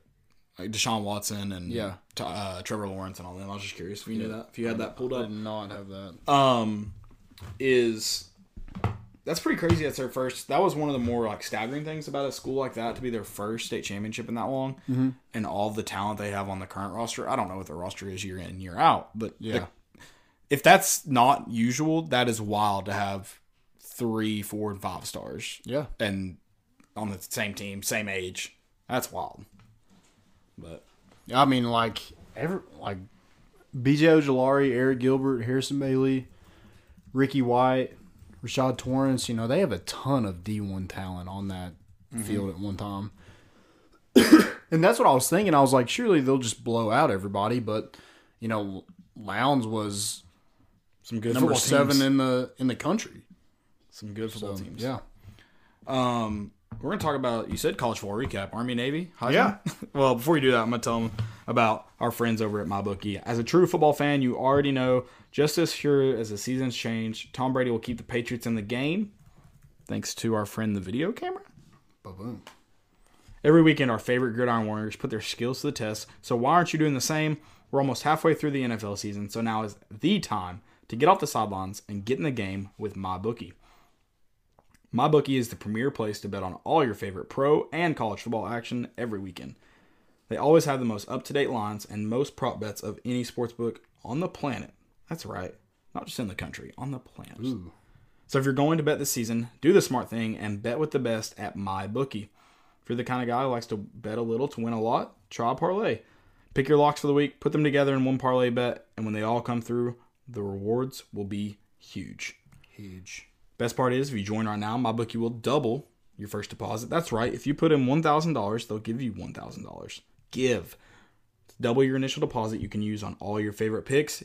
like Deshaun Watson and Yeah. T- uh, Trevor Lawrence and all them. I was just curious if you knew that. If you had that pulled I up. did not have that. um is that's pretty crazy that's their first that was one of the more like staggering things about a school like that to be their first state championship in that long Mm-hmm. and all the talent they have on the current roster i don't know what their roster is year in and year out but Yeah. the- if that's not usual that is wild to have three four and five stars Yeah. and on the same team same age that's wild but I mean, like every like B.J. Ojulari, Arik Gilbert, Harrison Bailey, Ricky White, Rashad Torrence. You know, they have a ton of D1 talent on that field at one time. and that's what I was thinking. I was like, surely they'll just blow out everybody. But you know, Lowndes was some good number seven teams. in the in the country. some good football So, teams yeah, Um, we're gonna talk about. You said college football recap, Army, Navy. Heisman? Yeah. well, before you do that, I'm gonna tell them about our friends over at MyBookie. As a true football fan, you already know just as sure as the seasons change, Tom Brady will keep the Patriots in the game, thanks to our friend the video camera. boom. Every weekend, our favorite gridiron warriors put their skills to the test. So why aren't you doing the same? We're almost halfway through the NFL season, so now is the time to get off the sidelines and get in the game with MyBookie. MyBookie is the premier place to bet on all your favorite pro and college football action every weekend. They always have the most up to date lines and most prop bets of any sportsbook on the planet. That's right, not just in the country, on the planet. So if you're going to bet this season, do the smart thing and bet with the best at MyBookie. If you're the kind of guy who likes to bet a little to win a lot, try a parlay. Pick your locks for the week, put them together in one parlay bet, and when they all come through, the rewards will be huge. Huge. Best part is, if you join right now, my bookie will double your first deposit. That's right. If you put in $1,000, they'll give you $1,000. Give. Double your initial deposit you can use on all your favorite picks.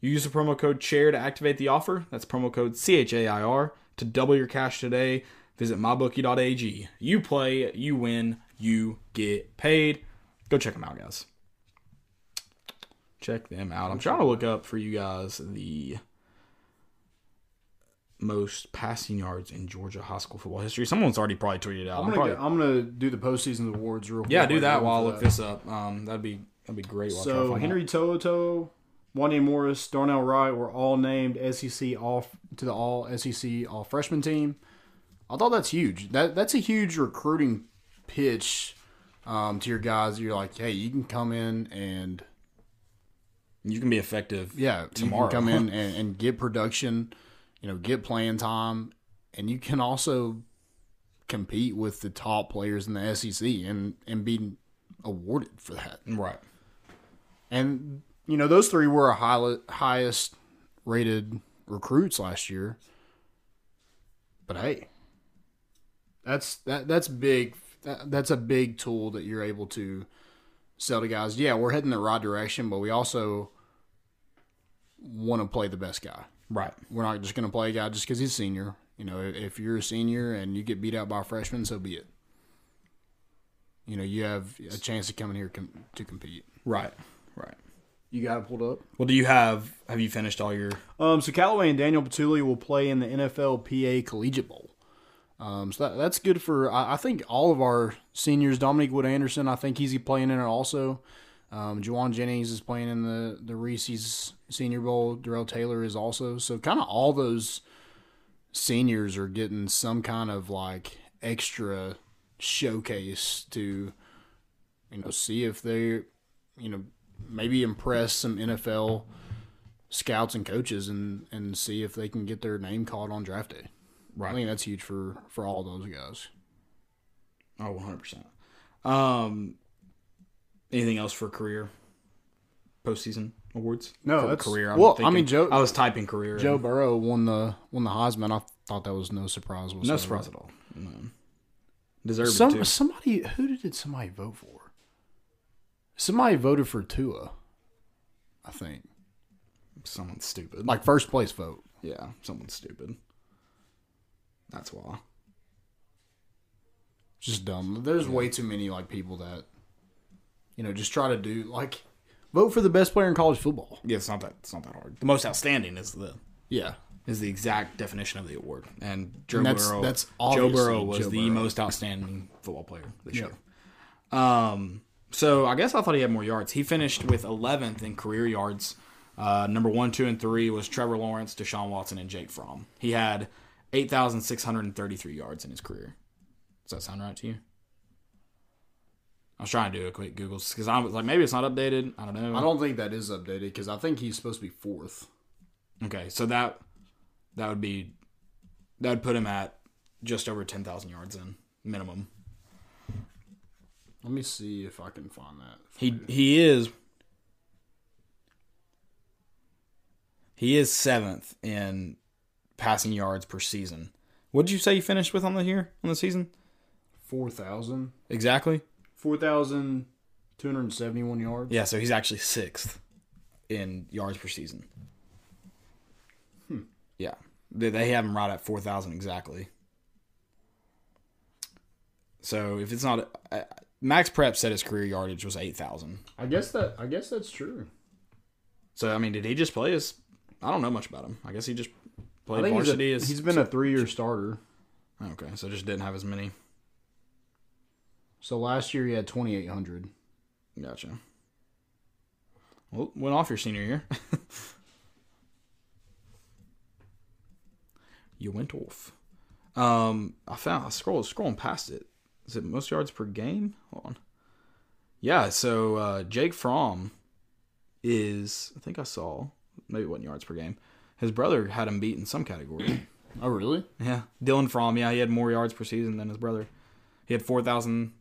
You use the promo code CHAIR to activate the offer. That's promo code CHAIR to double your cash today. Visit mybookie.ag. You play, you win, you get paid. Go check them out, guys. Check them out. I'm trying to look up for you guys the most passing yards in Georgia high school football history. Someone's already probably tweeted out. I'm I'm gonna probably- go- I'm gonna do the postseason awards real quick. yeah, do that while I look that. this up. Um, that'd be that'd be great. While I try to So Henry. To'o To'o, Wanya Morris, Darnell Wright were all named SEC all to the All SEC All Freshman team. I thought that's huge. That that's a huge recruiting pitch um, to your guys. You're like, hey, you can come in and you can be effective. yeah, Tomorrow. you can come in and, and get production. You know, get playing time, and you can also compete with the top players in the SEC and and be awarded for that. Right. And you know, those three were our high, highest rated recruits last year. But hey, that's that that's big. That, that's a big tool that you're able to sell to guys. Yeah, we're heading the right direction, but we also want to play the best guy. Right. We're not just going to play a guy just because he's senior. You know, if you're a senior and you get beat out by a freshman, so be it. You know, you have a chance to come in here com- to compete. Right. Right. You got it pulled up. Well, do you have? Have you finished all your? Um, so Callaway and Daniel Bituli will play in the NFL PA Collegiate Bowl. Um, so that, that's good for I, I think all of our seniors. Dominic Wood Anderson, I think he's playing in it also. Um, Jauan Jennings is playing in the the Reese's Senior Bowl. Darrell Taylor is also. So kind of all those seniors are getting some kind of like extra showcase to you know see if they you know maybe impress some NFL scouts and coaches and and see if they can get their name called on draft day. Right. I think that's huge for for all those guys. Oh, 100 percent. Um, anything else for career postseason awards? No, for that's- career. well, I mean, Joe- I was typing career. Joe and Burrow won the won the Heisman. I thought that was no surprise. no surprise at all. No. Deserved it Some too. somebody who did somebody vote for? Somebody voted for Tua. I think Someone stupid. like first place vote. yeah, someone stupid. That's why. Just dumb. There's way too many like people that you know just try to do like vote for the best player in college football. Yeah, it's not that. It's not that hard. The most outstanding is the Yeah. is the exact definition of the award, and Joe And that's- Burrow. that's Joe Burrow was Joe the Burrow. most outstanding football player this Yep. year. Um, so I guess I thought he had more yards. He finished with 11th in career yards. Uh, number one, two, and three was Trevor Lawrence, Deshaun Watson, and Jake Fromm. He had 8,633 yards in his career. Does that sound right to you? I was trying to do a quick Google because I was like, maybe it's not updated. I don't know. I don't think that is updated because I think he's supposed to be fourth. Okay, so that that would be that would put him at just over ten thousand yards in minimum. Let me see if I can find that. He he is he is seventh in passing yards per season. What did you say you finished with on the year on the season? Four thousand. Exactly. Four thousand two hundred seventy-one yards. Yeah, so he's actually sixth in yards per season. Yeah, they, they have him right at four thousand exactly. So if it's not, uh, Max Prep said his career yardage was eight thousand. I guess that. I guess that's true. So I mean, did he just play his? I don't know much about him. I guess he just played think he's, a- varsity. as, he's been a three-year starter. okay, so just didn't have as many. So last year he had twenty-eight hundred. Gotcha. Well, went off your senior year. you went off. Um, I found I scrolled scrolling past it. Is it most yards per game? Hold on. Yeah, so uh, Jake Fromm is I think I saw maybe what yards per game. His brother had him beat in some category. Oh really? yeah, Dylan Fromm. Yeah, he had more yards per season than his brother. He had four thousand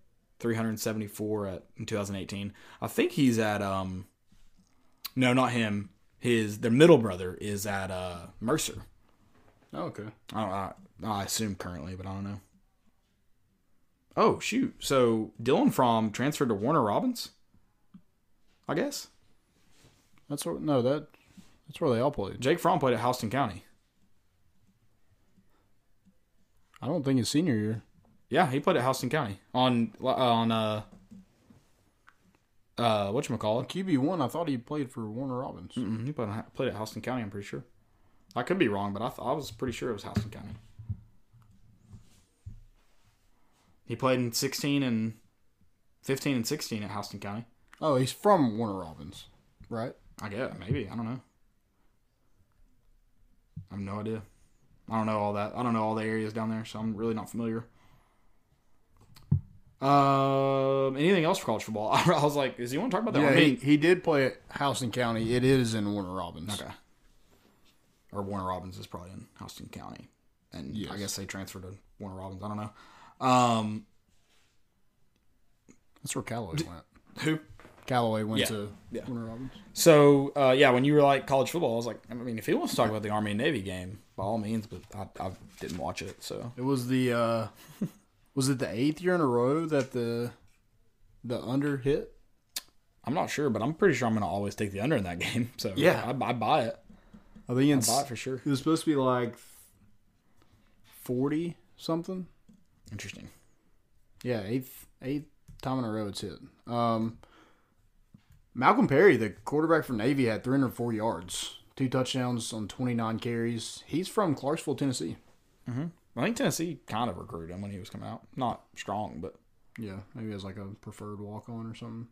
three hundred seventy four at in 2018. I think he's at um. No, not him. His their middle brother is at uh Mercer. Oh, okay. I don't. I, I assume currently, but I don't know. Oh shoot! So Dylan Fromm transferred to Warner Robins. I guess That's where no that that's where they all played. Jake Fromm played at Houston County. I don't think his senior year. Yeah, he played at Houston County on on uh uh what you call it? QB one, I thought he played for Warner Robins. Mm, he played, played at Houston County. I'm pretty sure. I could be wrong, but I, th- I was pretty sure it was Houston County. He played in 16 and 15 and 16 at Houston County. Oh, he's from Warner Robins, right? I guess maybe I don't know. I have no idea. I don't know all that. I don't know all the areas down there, so I'm really not familiar. Um, anything else for college football? I was like, is he want to talk about that? Yeah, I he, mean, he did play at Houston County. It is in Warner Robins. okay. Or Warner Robins is probably in Houston County, and Yes. I guess they transferred to Warner Robins. I don't know. Um, That's where Callaway went. who? Callaway went Yeah, to yeah. Warner Robins. So uh, yeah, when you were like college football, I was like, I mean, if he wants to talk about the Army and Navy game, by all means, but I, I didn't watch it, so It was the uh was it the eighth year in a row that the the under hit? I'm not sure, but I'm pretty sure I'm gonna always take the under in that game. So Yeah. I, I buy it. I think I it's buy it for sure. it was supposed to be like forty something. Interesting. Yeah, eighth eighth time in a row it's hit. Um Malcolm Perry, the quarterback for Navy, had 304 yards, two touchdowns on 29 carries. He's from Clarksville, Tennessee. I think Tennessee kind of recruited him when he was coming out. Not strong, but Yeah, maybe as like a preferred walk on or something.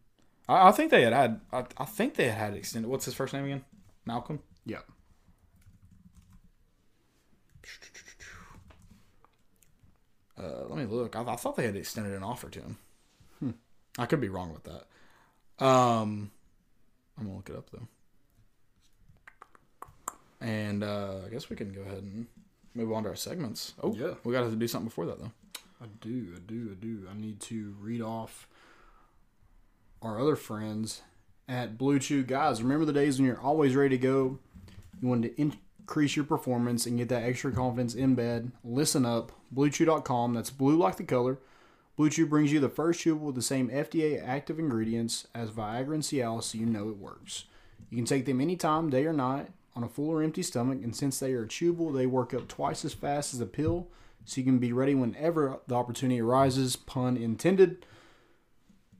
I, I think they had had. I, I think they had had extended. What's his first name again? Malcolm. Yeah. Uh, let me look. I, I thought they had extended an offer to him. I could be wrong with that. Um, I'm gonna look it up though. And uh, I guess we can go ahead and move on to our segments. Oh, Yeah. we got to do something before that though. I do, I do, I do. I need to read off our other friends at Blue Chew. Guys, remember the days when you're always ready to go? You wanted to increase your performance and get that extra confidence in bed? Listen up. BlueChew.com. That's blue like the color. Blue Chew brings you the first chewable with the same FDA active ingredients as Viagra and Cialis, so you know it works. You can take them anytime, day or night, on a full or empty stomach, and since they are chewable, they work up twice as fast as a pill, so you can be ready whenever the opportunity arises, pun intended.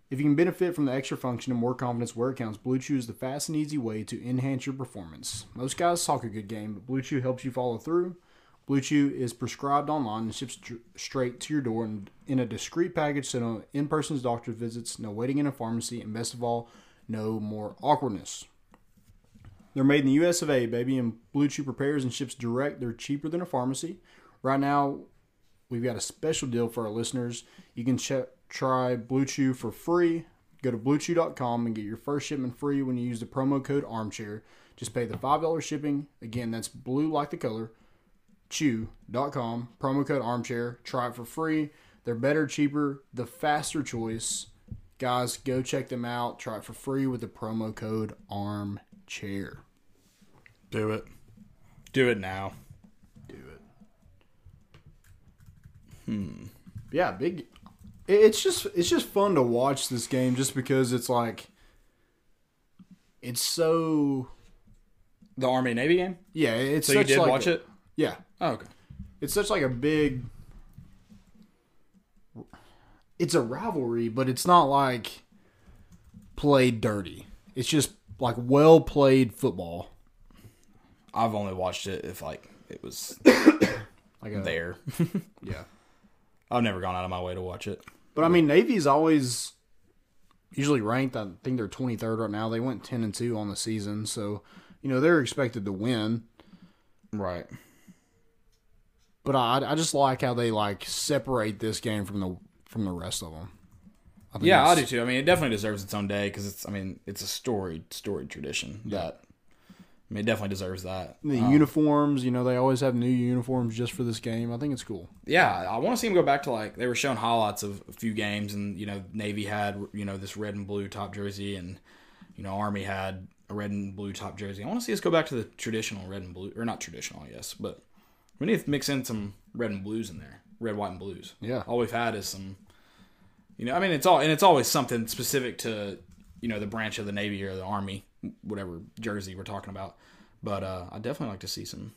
If you can benefit from the extra function and more confidence where it counts, Blue Chew is the fast and easy way to enhance your performance. Most guys talk a good game, but Blue Chew helps you follow through. Blue Chew is prescribed online and ships straight to your door in, in a discreet package, so no in-person doctor visits, no waiting in a pharmacy, and best of all, no more awkwardness. They're made in the U.S. of A, baby, and Blue Chew prepares and ships direct. They're cheaper than a pharmacy. Right now, we've got a special deal for our listeners. You can ch- try Blue Chew for free. Go to bluechew.com and get your first shipment free when you use the promo code armchair. Just pay the $5 shipping. Again, that's blue like the color. Chew.com, promo code armchair. Try it for free. They're better, cheaper, the faster choice. Guys, go check them out. Try it for free with the promo code armchair. Do it. Do it now. do it. Hmm. Yeah, big. It's just it's just fun to watch this game just because it's like it's so The Army Navy game. yeah. It's So you did like watch a- it? Yeah, Oh, okay. it's such like a big. It's a rivalry, but it's not like played dirty. It's just like well played football. I've only watched it if like it was Like a, there. yeah. I've never gone out of my way to watch it. But I mean, Navy's always usually ranked. I think they're 23rd right now. They went 10 and 2 on the season, so you know they're expected to win. Right. But I, I just like how they like separate this game from the from the rest of them. Yeah, I do too. I mean, it definitely deserves its own day because it's. I mean, it's a storied, storied tradition that. I mean, it definitely deserves that. The Um, uniforms, you know, they always have new uniforms just for this game. I think it's cool. yeah, I want to see them go back to like they were showing highlights of a few games, and you know, Navy had you know this red and blue top jersey, and you know, Army had a red and blue top jersey. I want to see us go back to the traditional red and blue, or not traditional, I guess, but we need to mix in some red and blues in there, red, white, and blues. Yeah. all we've had is some, you know, I mean, it's all and it's always something specific to you know the branch of the Navy or the Army, whatever jersey we're talking about. But uh, I definitely like to see some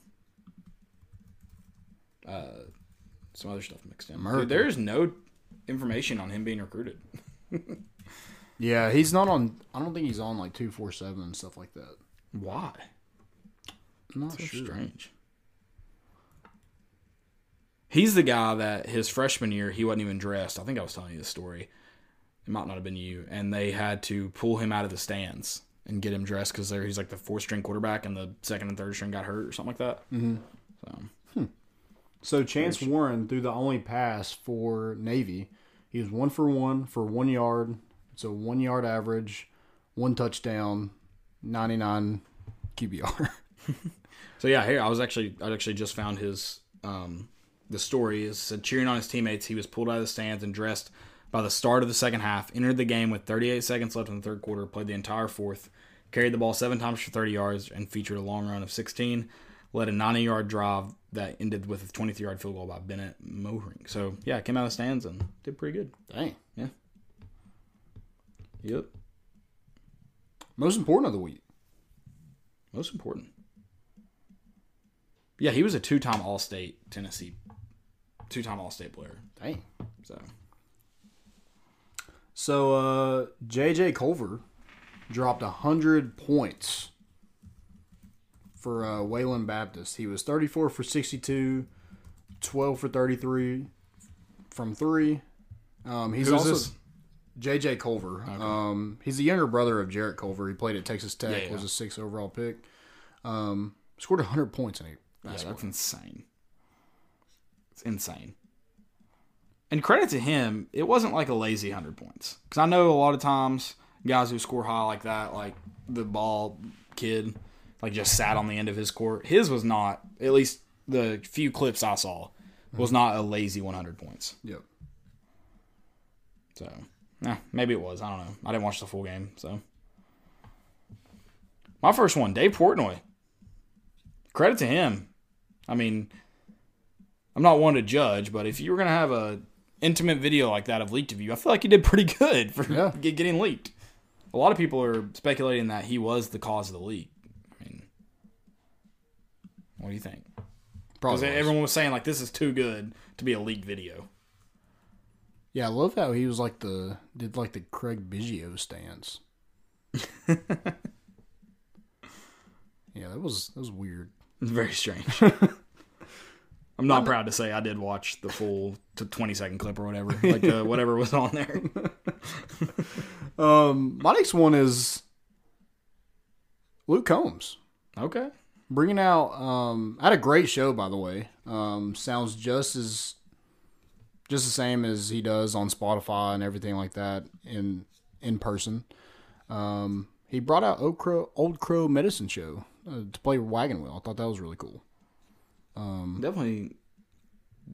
uh, some other stuff mixed in. Dude, there's no information on him being recruited. Yeah, he's not on. I don't think he's on like two four seven and stuff like that. Why? I'm not So sure. strange. He's the guy that his freshman year he wasn't even dressed. I think I was telling you this story. It might not have been you, and they had to pull him out of the stands and get him dressed because he's like the fourth string quarterback, and the second and third string got hurt or something like that. Mm-hmm. So So Chance Warren threw the only pass for Navy. He was one for one for one yard. It's a one yard average, one touchdown, ninety nine QBR. So yeah, here I was actually I actually just found his um the story is said cheering on his teammates. He was pulled out of the stands and dressed by the start of the second half. Entered the game with 38 seconds left in the third quarter. Played the entire fourth. Carried the ball seven times for 30 yards and featured a long run of 16. Led a 90 yard drive that ended with a 23 yard field goal by Bennett Moehring. So yeah, came out of the stands and did pretty good. Dang. Yeah. Yep. Most important of the week. Most important. Yeah, he was a two time All State Tennessee, two time All State player. Dang. So So uh, JJ Culver dropped 100 points for uh, Wayland Baptist. He was 34 for 62, 12 for 33 from three. Um, he's Who's also this? JJ Culver. Um, he's the younger brother of Jarrett Culver. He played at Texas Tech. Yeah, yeah. Was a six overall pick. Um, scored 100 points in a Yeah, that's insane. Insane. And credit to him, it wasn't like a lazy 100 points. Because I know a lot of times guys who score high like that, like the ball kid, like just sat on the end of his court. His was not, at least the few clips I saw, was not a lazy 100 points. Yep. So, nah, maybe it was. I don't know. I didn't watch the full game. So, my first one, Dave Portnoy. Credit to him. I mean, I'm not one to judge, but if you were gonna have a intimate video like that of leaked of you, I feel like you did pretty good for Yeah. getting leaked. A lot of people are speculating that he was the cause of the leak. I mean, what do you think? Because Probably. everyone was saying like this is too good to be a leaked video. Yeah, I love how he was like the did like the Craig Biggio stance. yeah, that was that was weird. It's very strange. I'm not proud to say I did watch the full to 20 second clip or whatever, like uh, whatever was on there. Um, my next one is Luke Combs Okay. bringing out. Um, I had a great show by the way. Um, sounds just as just the same as he does on Spotify and everything like that in in person. Um, he brought out Old Crow, Old Crow Medicine Show uh, to play Wagon Wheel. I thought that was really cool. Definitely,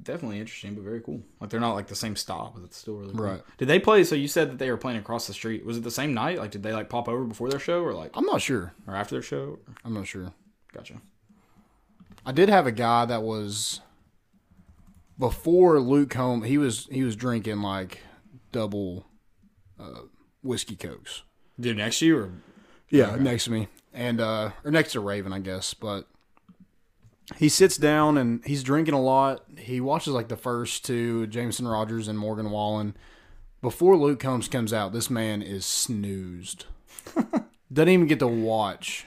definitely interesting, but very cool. Like they're not like the same style, but it's still really cool. Right. Did they play? So you said that they were playing across the street. Was it the same night? Like, did they like pop over before their show or like I'm not sure. or after their show? I'm not sure. Gotcha. I did have a guy that was before Luke Combs. He was he was drinking like double uh, whiskey cokes. Dude, next to you or Yeah, next to me, and uh, or next to Raven, I guess. But he sits down and he's drinking a lot. He watches like the first two, Jameson Rogers and Morgan Wallen. Before Luke Combs comes out, this man is snoozed. Doesn't even get to watch.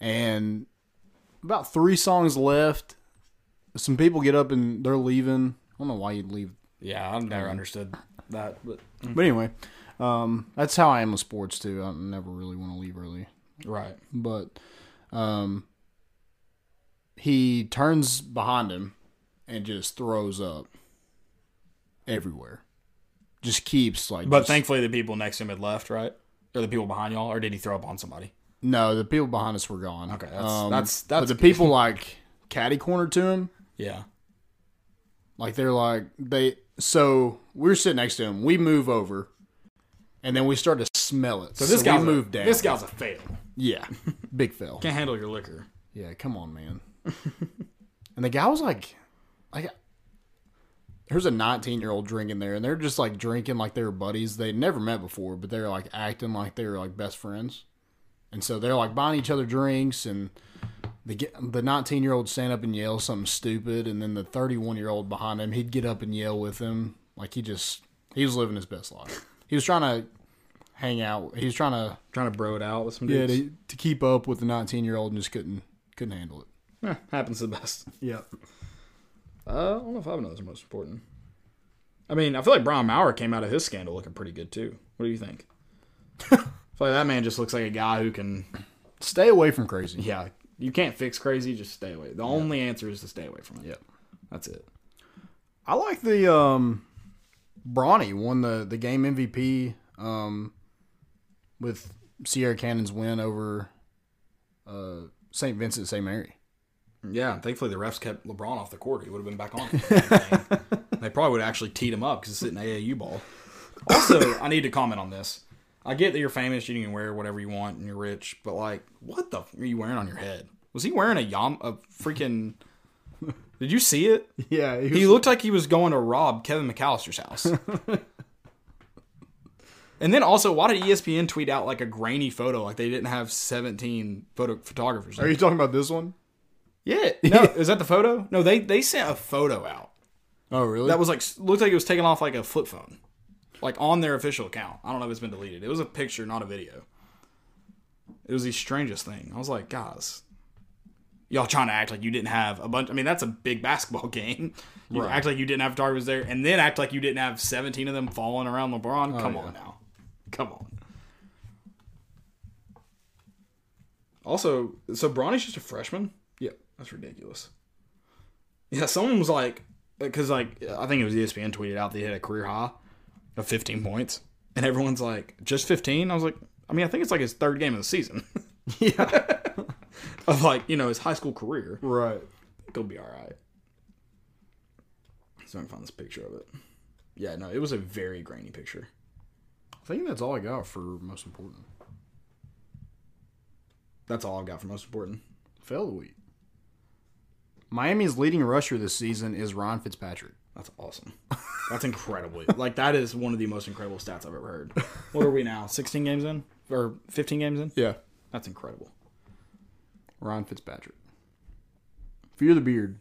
And about three songs left. Some people get up and they're leaving. I don't know why you'd leave yeah, I've never understood that, but but anyway, um, that's how I am with sports too. I never really want to leave early. right. But um, he turns behind him and just throws up everywhere. Just keeps like. But just- thankfully, the people next to him had left, right? Or the people behind y'all, or did he throw up on somebody? no, the people behind us were gone. Okay, that's- um, that's- But that's the people like caddy corner to him. Yeah. Like they're like they. So we're sitting next to him. We move over, and then we start to smell it. So this we guy's move a, down. This guy's a fail. yeah, big fail. Can't handle your liquor. Yeah, come on, man. and the guy was like, like, there's a 19 year old drinking there, and they're just like drinking like they're buddies. They'd never met before, but they're like acting like they were like best friends. And so they're like buying each other drinks, and the the 19 year old stand up and yell something stupid, and then the 31 year old behind him, he'd get up and yell with him. Like he just, he was living his best life. He was trying to hang out. He was trying to Trying to bro it out with some yeah dudes. to, to keep up with the 19 year old and just couldn't couldn't handle it. Eh, happens to the best. Yeah. Uh, I don't know if I know is most important. I mean, I feel like Brian Maurer came out of his scandal looking pretty good too. What do you think? I feel like that man just looks like a guy who can. Stay away from crazy. Yeah, you can't fix crazy. Just stay away. The only answer is to stay away from it. Yep. That's it. I like the um Bronny won the the game MVP um with Sierra Canyon's win over uh St. Vincent St. Mary. Yeah, thankfully the refs kept LeBron off the court. He would have been back on. they probably would have actually teed him up because it's an AAU ball. Also, I need to comment on this. I get that you're famous, you can wear whatever you want, and you're rich, but like, what the f- are you wearing on your head? Was he wearing a yam a freaking? Did you see it? Yeah, He looked like he was going to rob Kevin McCallister's house. and then also, why did ESPN tweet out like a grainy photo, like they didn't have 17 photo photographers? Are you talking about this one? Yeah. No, is that the photo? No, they they sent a photo out Oh, really? that was like looked like it was taken off like a flip phone. like on their official account. I don't know if it's been deleted. It was a picture, not a video. It was the strangest thing. I was like, guys, y'all trying to act like you didn't have a bunch. I mean, that's a big basketball game. You Right. act like you didn't have targets there, and then act like you didn't have 17 of them falling around LeBron. Oh, Come Oh, yeah. on now. Come on. Also, so Bronny's just a freshman? That's ridiculous. Yeah, someone was like, because like I think it was ESPN tweeted out they hit a career high of 15 points, and everyone's like, just 15. I was like, I mean, I think it's like his third game of the season Yeah. of like you know his high school career. right. He'll be all right. So I can find this picture of it. Yeah, no, it was a very grainy picture. I think that's all I got for most important. That's all I've got for most important. Fail the week. Miami's leading rusher this season is Ryan Fitzpatrick. That's awesome. That's incredibly like that is one of the most incredible stats I've ever heard. What are we now? 16 games in or 15 games in? Yeah. That's incredible. Ryan Fitzpatrick. Fear the beard.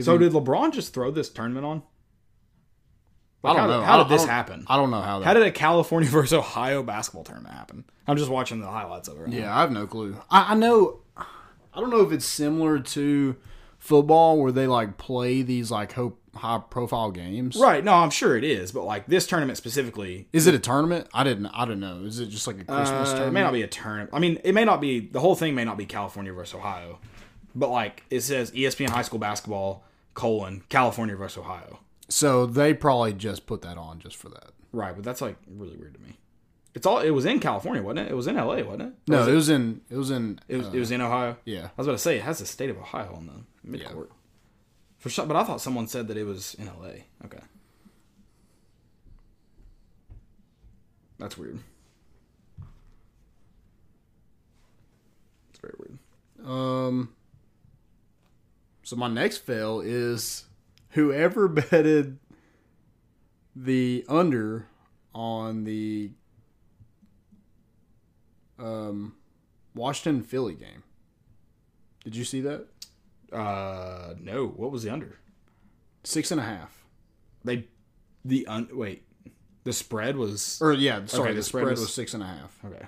So did LeBron just throw this tournament on? I don't how, know. How did this I happen? I don't know how that. How did a California versus Ohio basketball tournament happen? I'm just watching the highlights of it. Right now. Yeah, I have no clue. I, I know. I don't know if it's similar to football where they like play these like high profile games. Right. No, I'm sure it is, but like this tournament specifically, Is it a tournament? I didn't. I don't know. Is it just like a Christmas uh, it tournament? may not be a tournament. I mean, it may not be the whole thing. May not be California versus Ohio, but like it says ESPN high school basketball colon California versus Ohio. So they probably just put that on just for that. Right, but that's like really weird to me. It's all. It was in California, wasn't it? It was in LA, wasn't it? Or No, was it was in. It was in. It was, uh, it was in Ohio. yeah. I was about to say it has the state of Ohio on the midcourt. For some, but I thought someone said that it was in LA. Okay, that's weird. It's very weird. Um. So my next fail is whoever betted the under on the um Washington Philly game. Did you see that? Uh, no. What was the under? Six and a half. They, the un. Wait, the spread was Or yeah, sorry, Okay, the, the spread, spread was, was- six and a half. okay.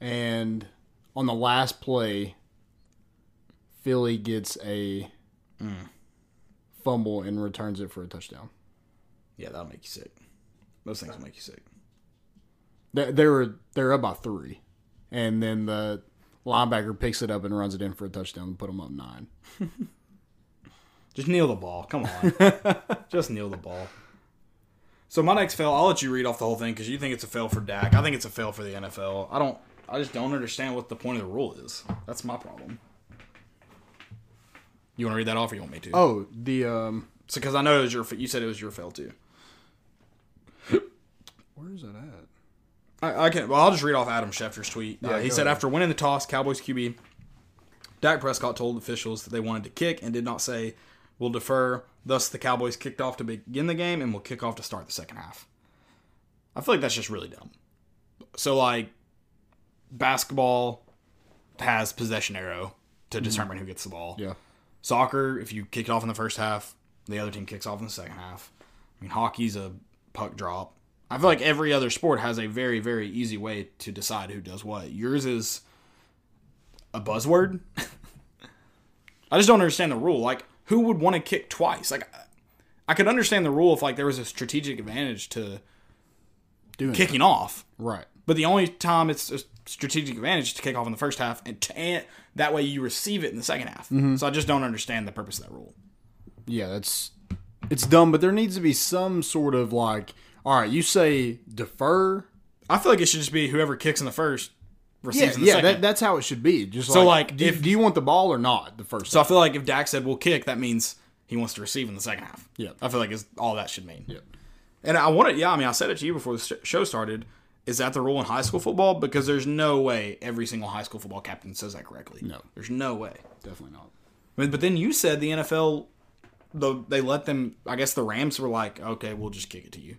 And on the last play, Philly gets a fumble and returns it for a touchdown. Yeah, that'll make you sick. Those things will make you sick. They, they were they're up by three, and then the linebacker picks it up and runs it in for a touchdown and put them up nine. Just kneel the ball. Come on. Just kneel the ball. So my next fail, I'll let you read off the whole thing because you think it's a fail for Dak. I think it's a fail for the NFL. I don't. I just don't understand what the point of the rule is. That's my problem. You want to read that off, or you want me to? Oh, the um, so because I know it was your. You said it was your fail too. where is that at? I, I can. Well, I'll just read off Adam Schefter's tweet. Uh, he said ahead. after winning the toss, Cowboys QB Dak Prescott told officials that they wanted to kick and did not say we'll defer. Thus, the Cowboys kicked off to begin the game and will kick off to start the second half. I feel like that's just really dumb. So, like, basketball has possession arrow to determine who gets the ball. Yeah, Soccer, if you kick it off in the first half, the other team kicks off in the second half. I mean, hockey's a puck drop. I feel like every other sport has a very, very easy way to decide who does what. Yours is a buzzword. I just don't understand the rule. Like, who would want to kick twice? Like, I could understand the rule if like there was a strategic advantage to doing kicking off, right. but the only time it's strategic advantage to kick off in the first half, and, to, and that way you receive it in the second half. Mm-hmm. So I just don't understand the purpose of that rule. Yeah, that's it's dumb, but there needs to be some sort of like, all right, you say defer. I feel like it should just be whoever kicks in the first receives Yeah, in the yeah, second. that, that's how it should be. Just So, like, like, do, you- if- do you want the ball or not? The first. so I feel like if Dak said we'll kick, that means he wants to receive in the second half. Yeah. I feel like is all that should mean. Yeah. And I wanted, yeah, I mean, I said it to you before the show started. Is that the rule in high school football? Because there's no way every single high school football captain says that correctly. No. there's no way. definitely not. But, but then you said the NFL, the they let them. I guess the Rams were like, okay, we'll just kick it to you.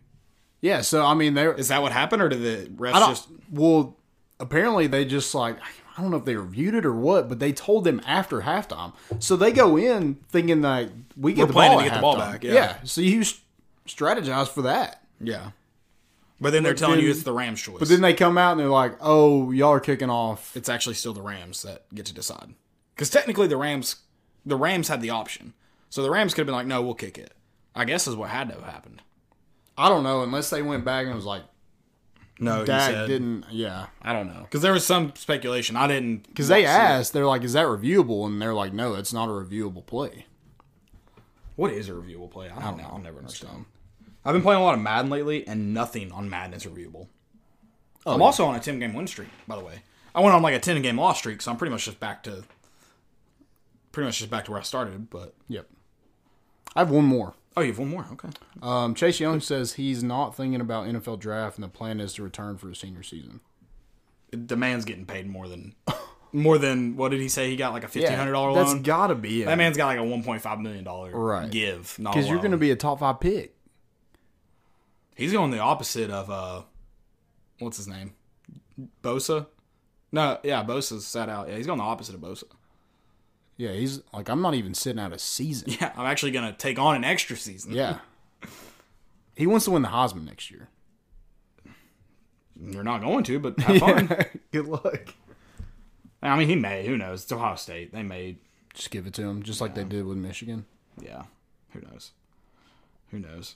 Yeah, so I mean, there Is that what happened, or did the refs just? well, apparently they just like I don't know if they reviewed it or what, but they told them after halftime. So they go in thinking that we get We're the planning ball get the ball back, yeah. So you strategize for that. Yeah. But then they're telling you it's the Rams' choice. But then they come out and they're like, "Oh, y'all are kicking off." it's actually still the Rams that get to decide. Because technically, the Rams, the Rams had the option, so the Rams could have been like, "No, we'll kick it." I guess is what had to have happened. I don't know unless they went back and was like, No, "Dak said, didn't." Yeah, I don't know because there was some speculation. I didn't because they see it. asked, they're like, "Is that reviewable?" And they're like, "No, it's not a reviewable play." What is a reviewable play? I don't know. I'll never understand. I've been playing a lot of Madden lately, and nothing on Madden is reviewable. I'm also on a 10 game win streak, by the way. I went on like a 10 game loss streak, so I'm pretty much just back to pretty much just back to where I started. But Yep. I have one more. oh, you have one more. Okay. Um, Chase Young says he's not thinking about NFL draft, and the plan is to return for his senior season. The man's getting paid more than more than what did he say? He got like a fifteen hundred dollar That's loan. That's got to be it. that man's got like a one point five million dollar Right. give. because you're going to be a top five pick. He's going the opposite of uh, what's his name, Bosa. No, yeah, Bosa's sat out. Yeah, he's going the opposite of Bosa. Yeah, he's like, I'm not even sitting out a season. Yeah, I'm actually going to take on an extra season. Yeah. he wants to win the Heisman next year. You're not going to, but have fun. Good luck. I mean, he may. Who knows? It's Ohio State. They may. Just give it to him, just like they did with Michigan. Yeah. Who knows? Who knows?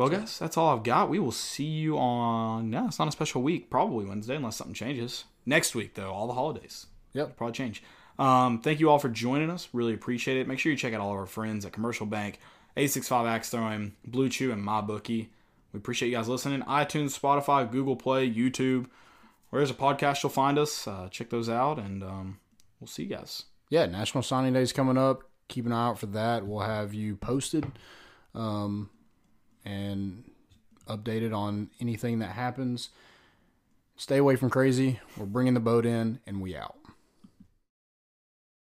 Well, guys, that's all I've got. We will see you on. No, it's not a special week. Probably Wednesday, unless something changes. Next week, though, all the holidays. Yep. Probably change. Um, thank you all for joining us. Really appreciate it. Make sure you check out all of our friends at Commercial Bank, 865 Axe Throwing, Blue Chew, and MyBookie. We appreciate you guys listening. iTunes, Spotify, Google Play, YouTube. Where there's a podcast, you'll find us. Uh, check those out, and um, we'll see you guys. Yeah, National Signing Day is coming up. Keep an eye out for that. We'll have you posted um, and updated on anything that happens. Stay away from crazy. We're bringing the boat in, and we out.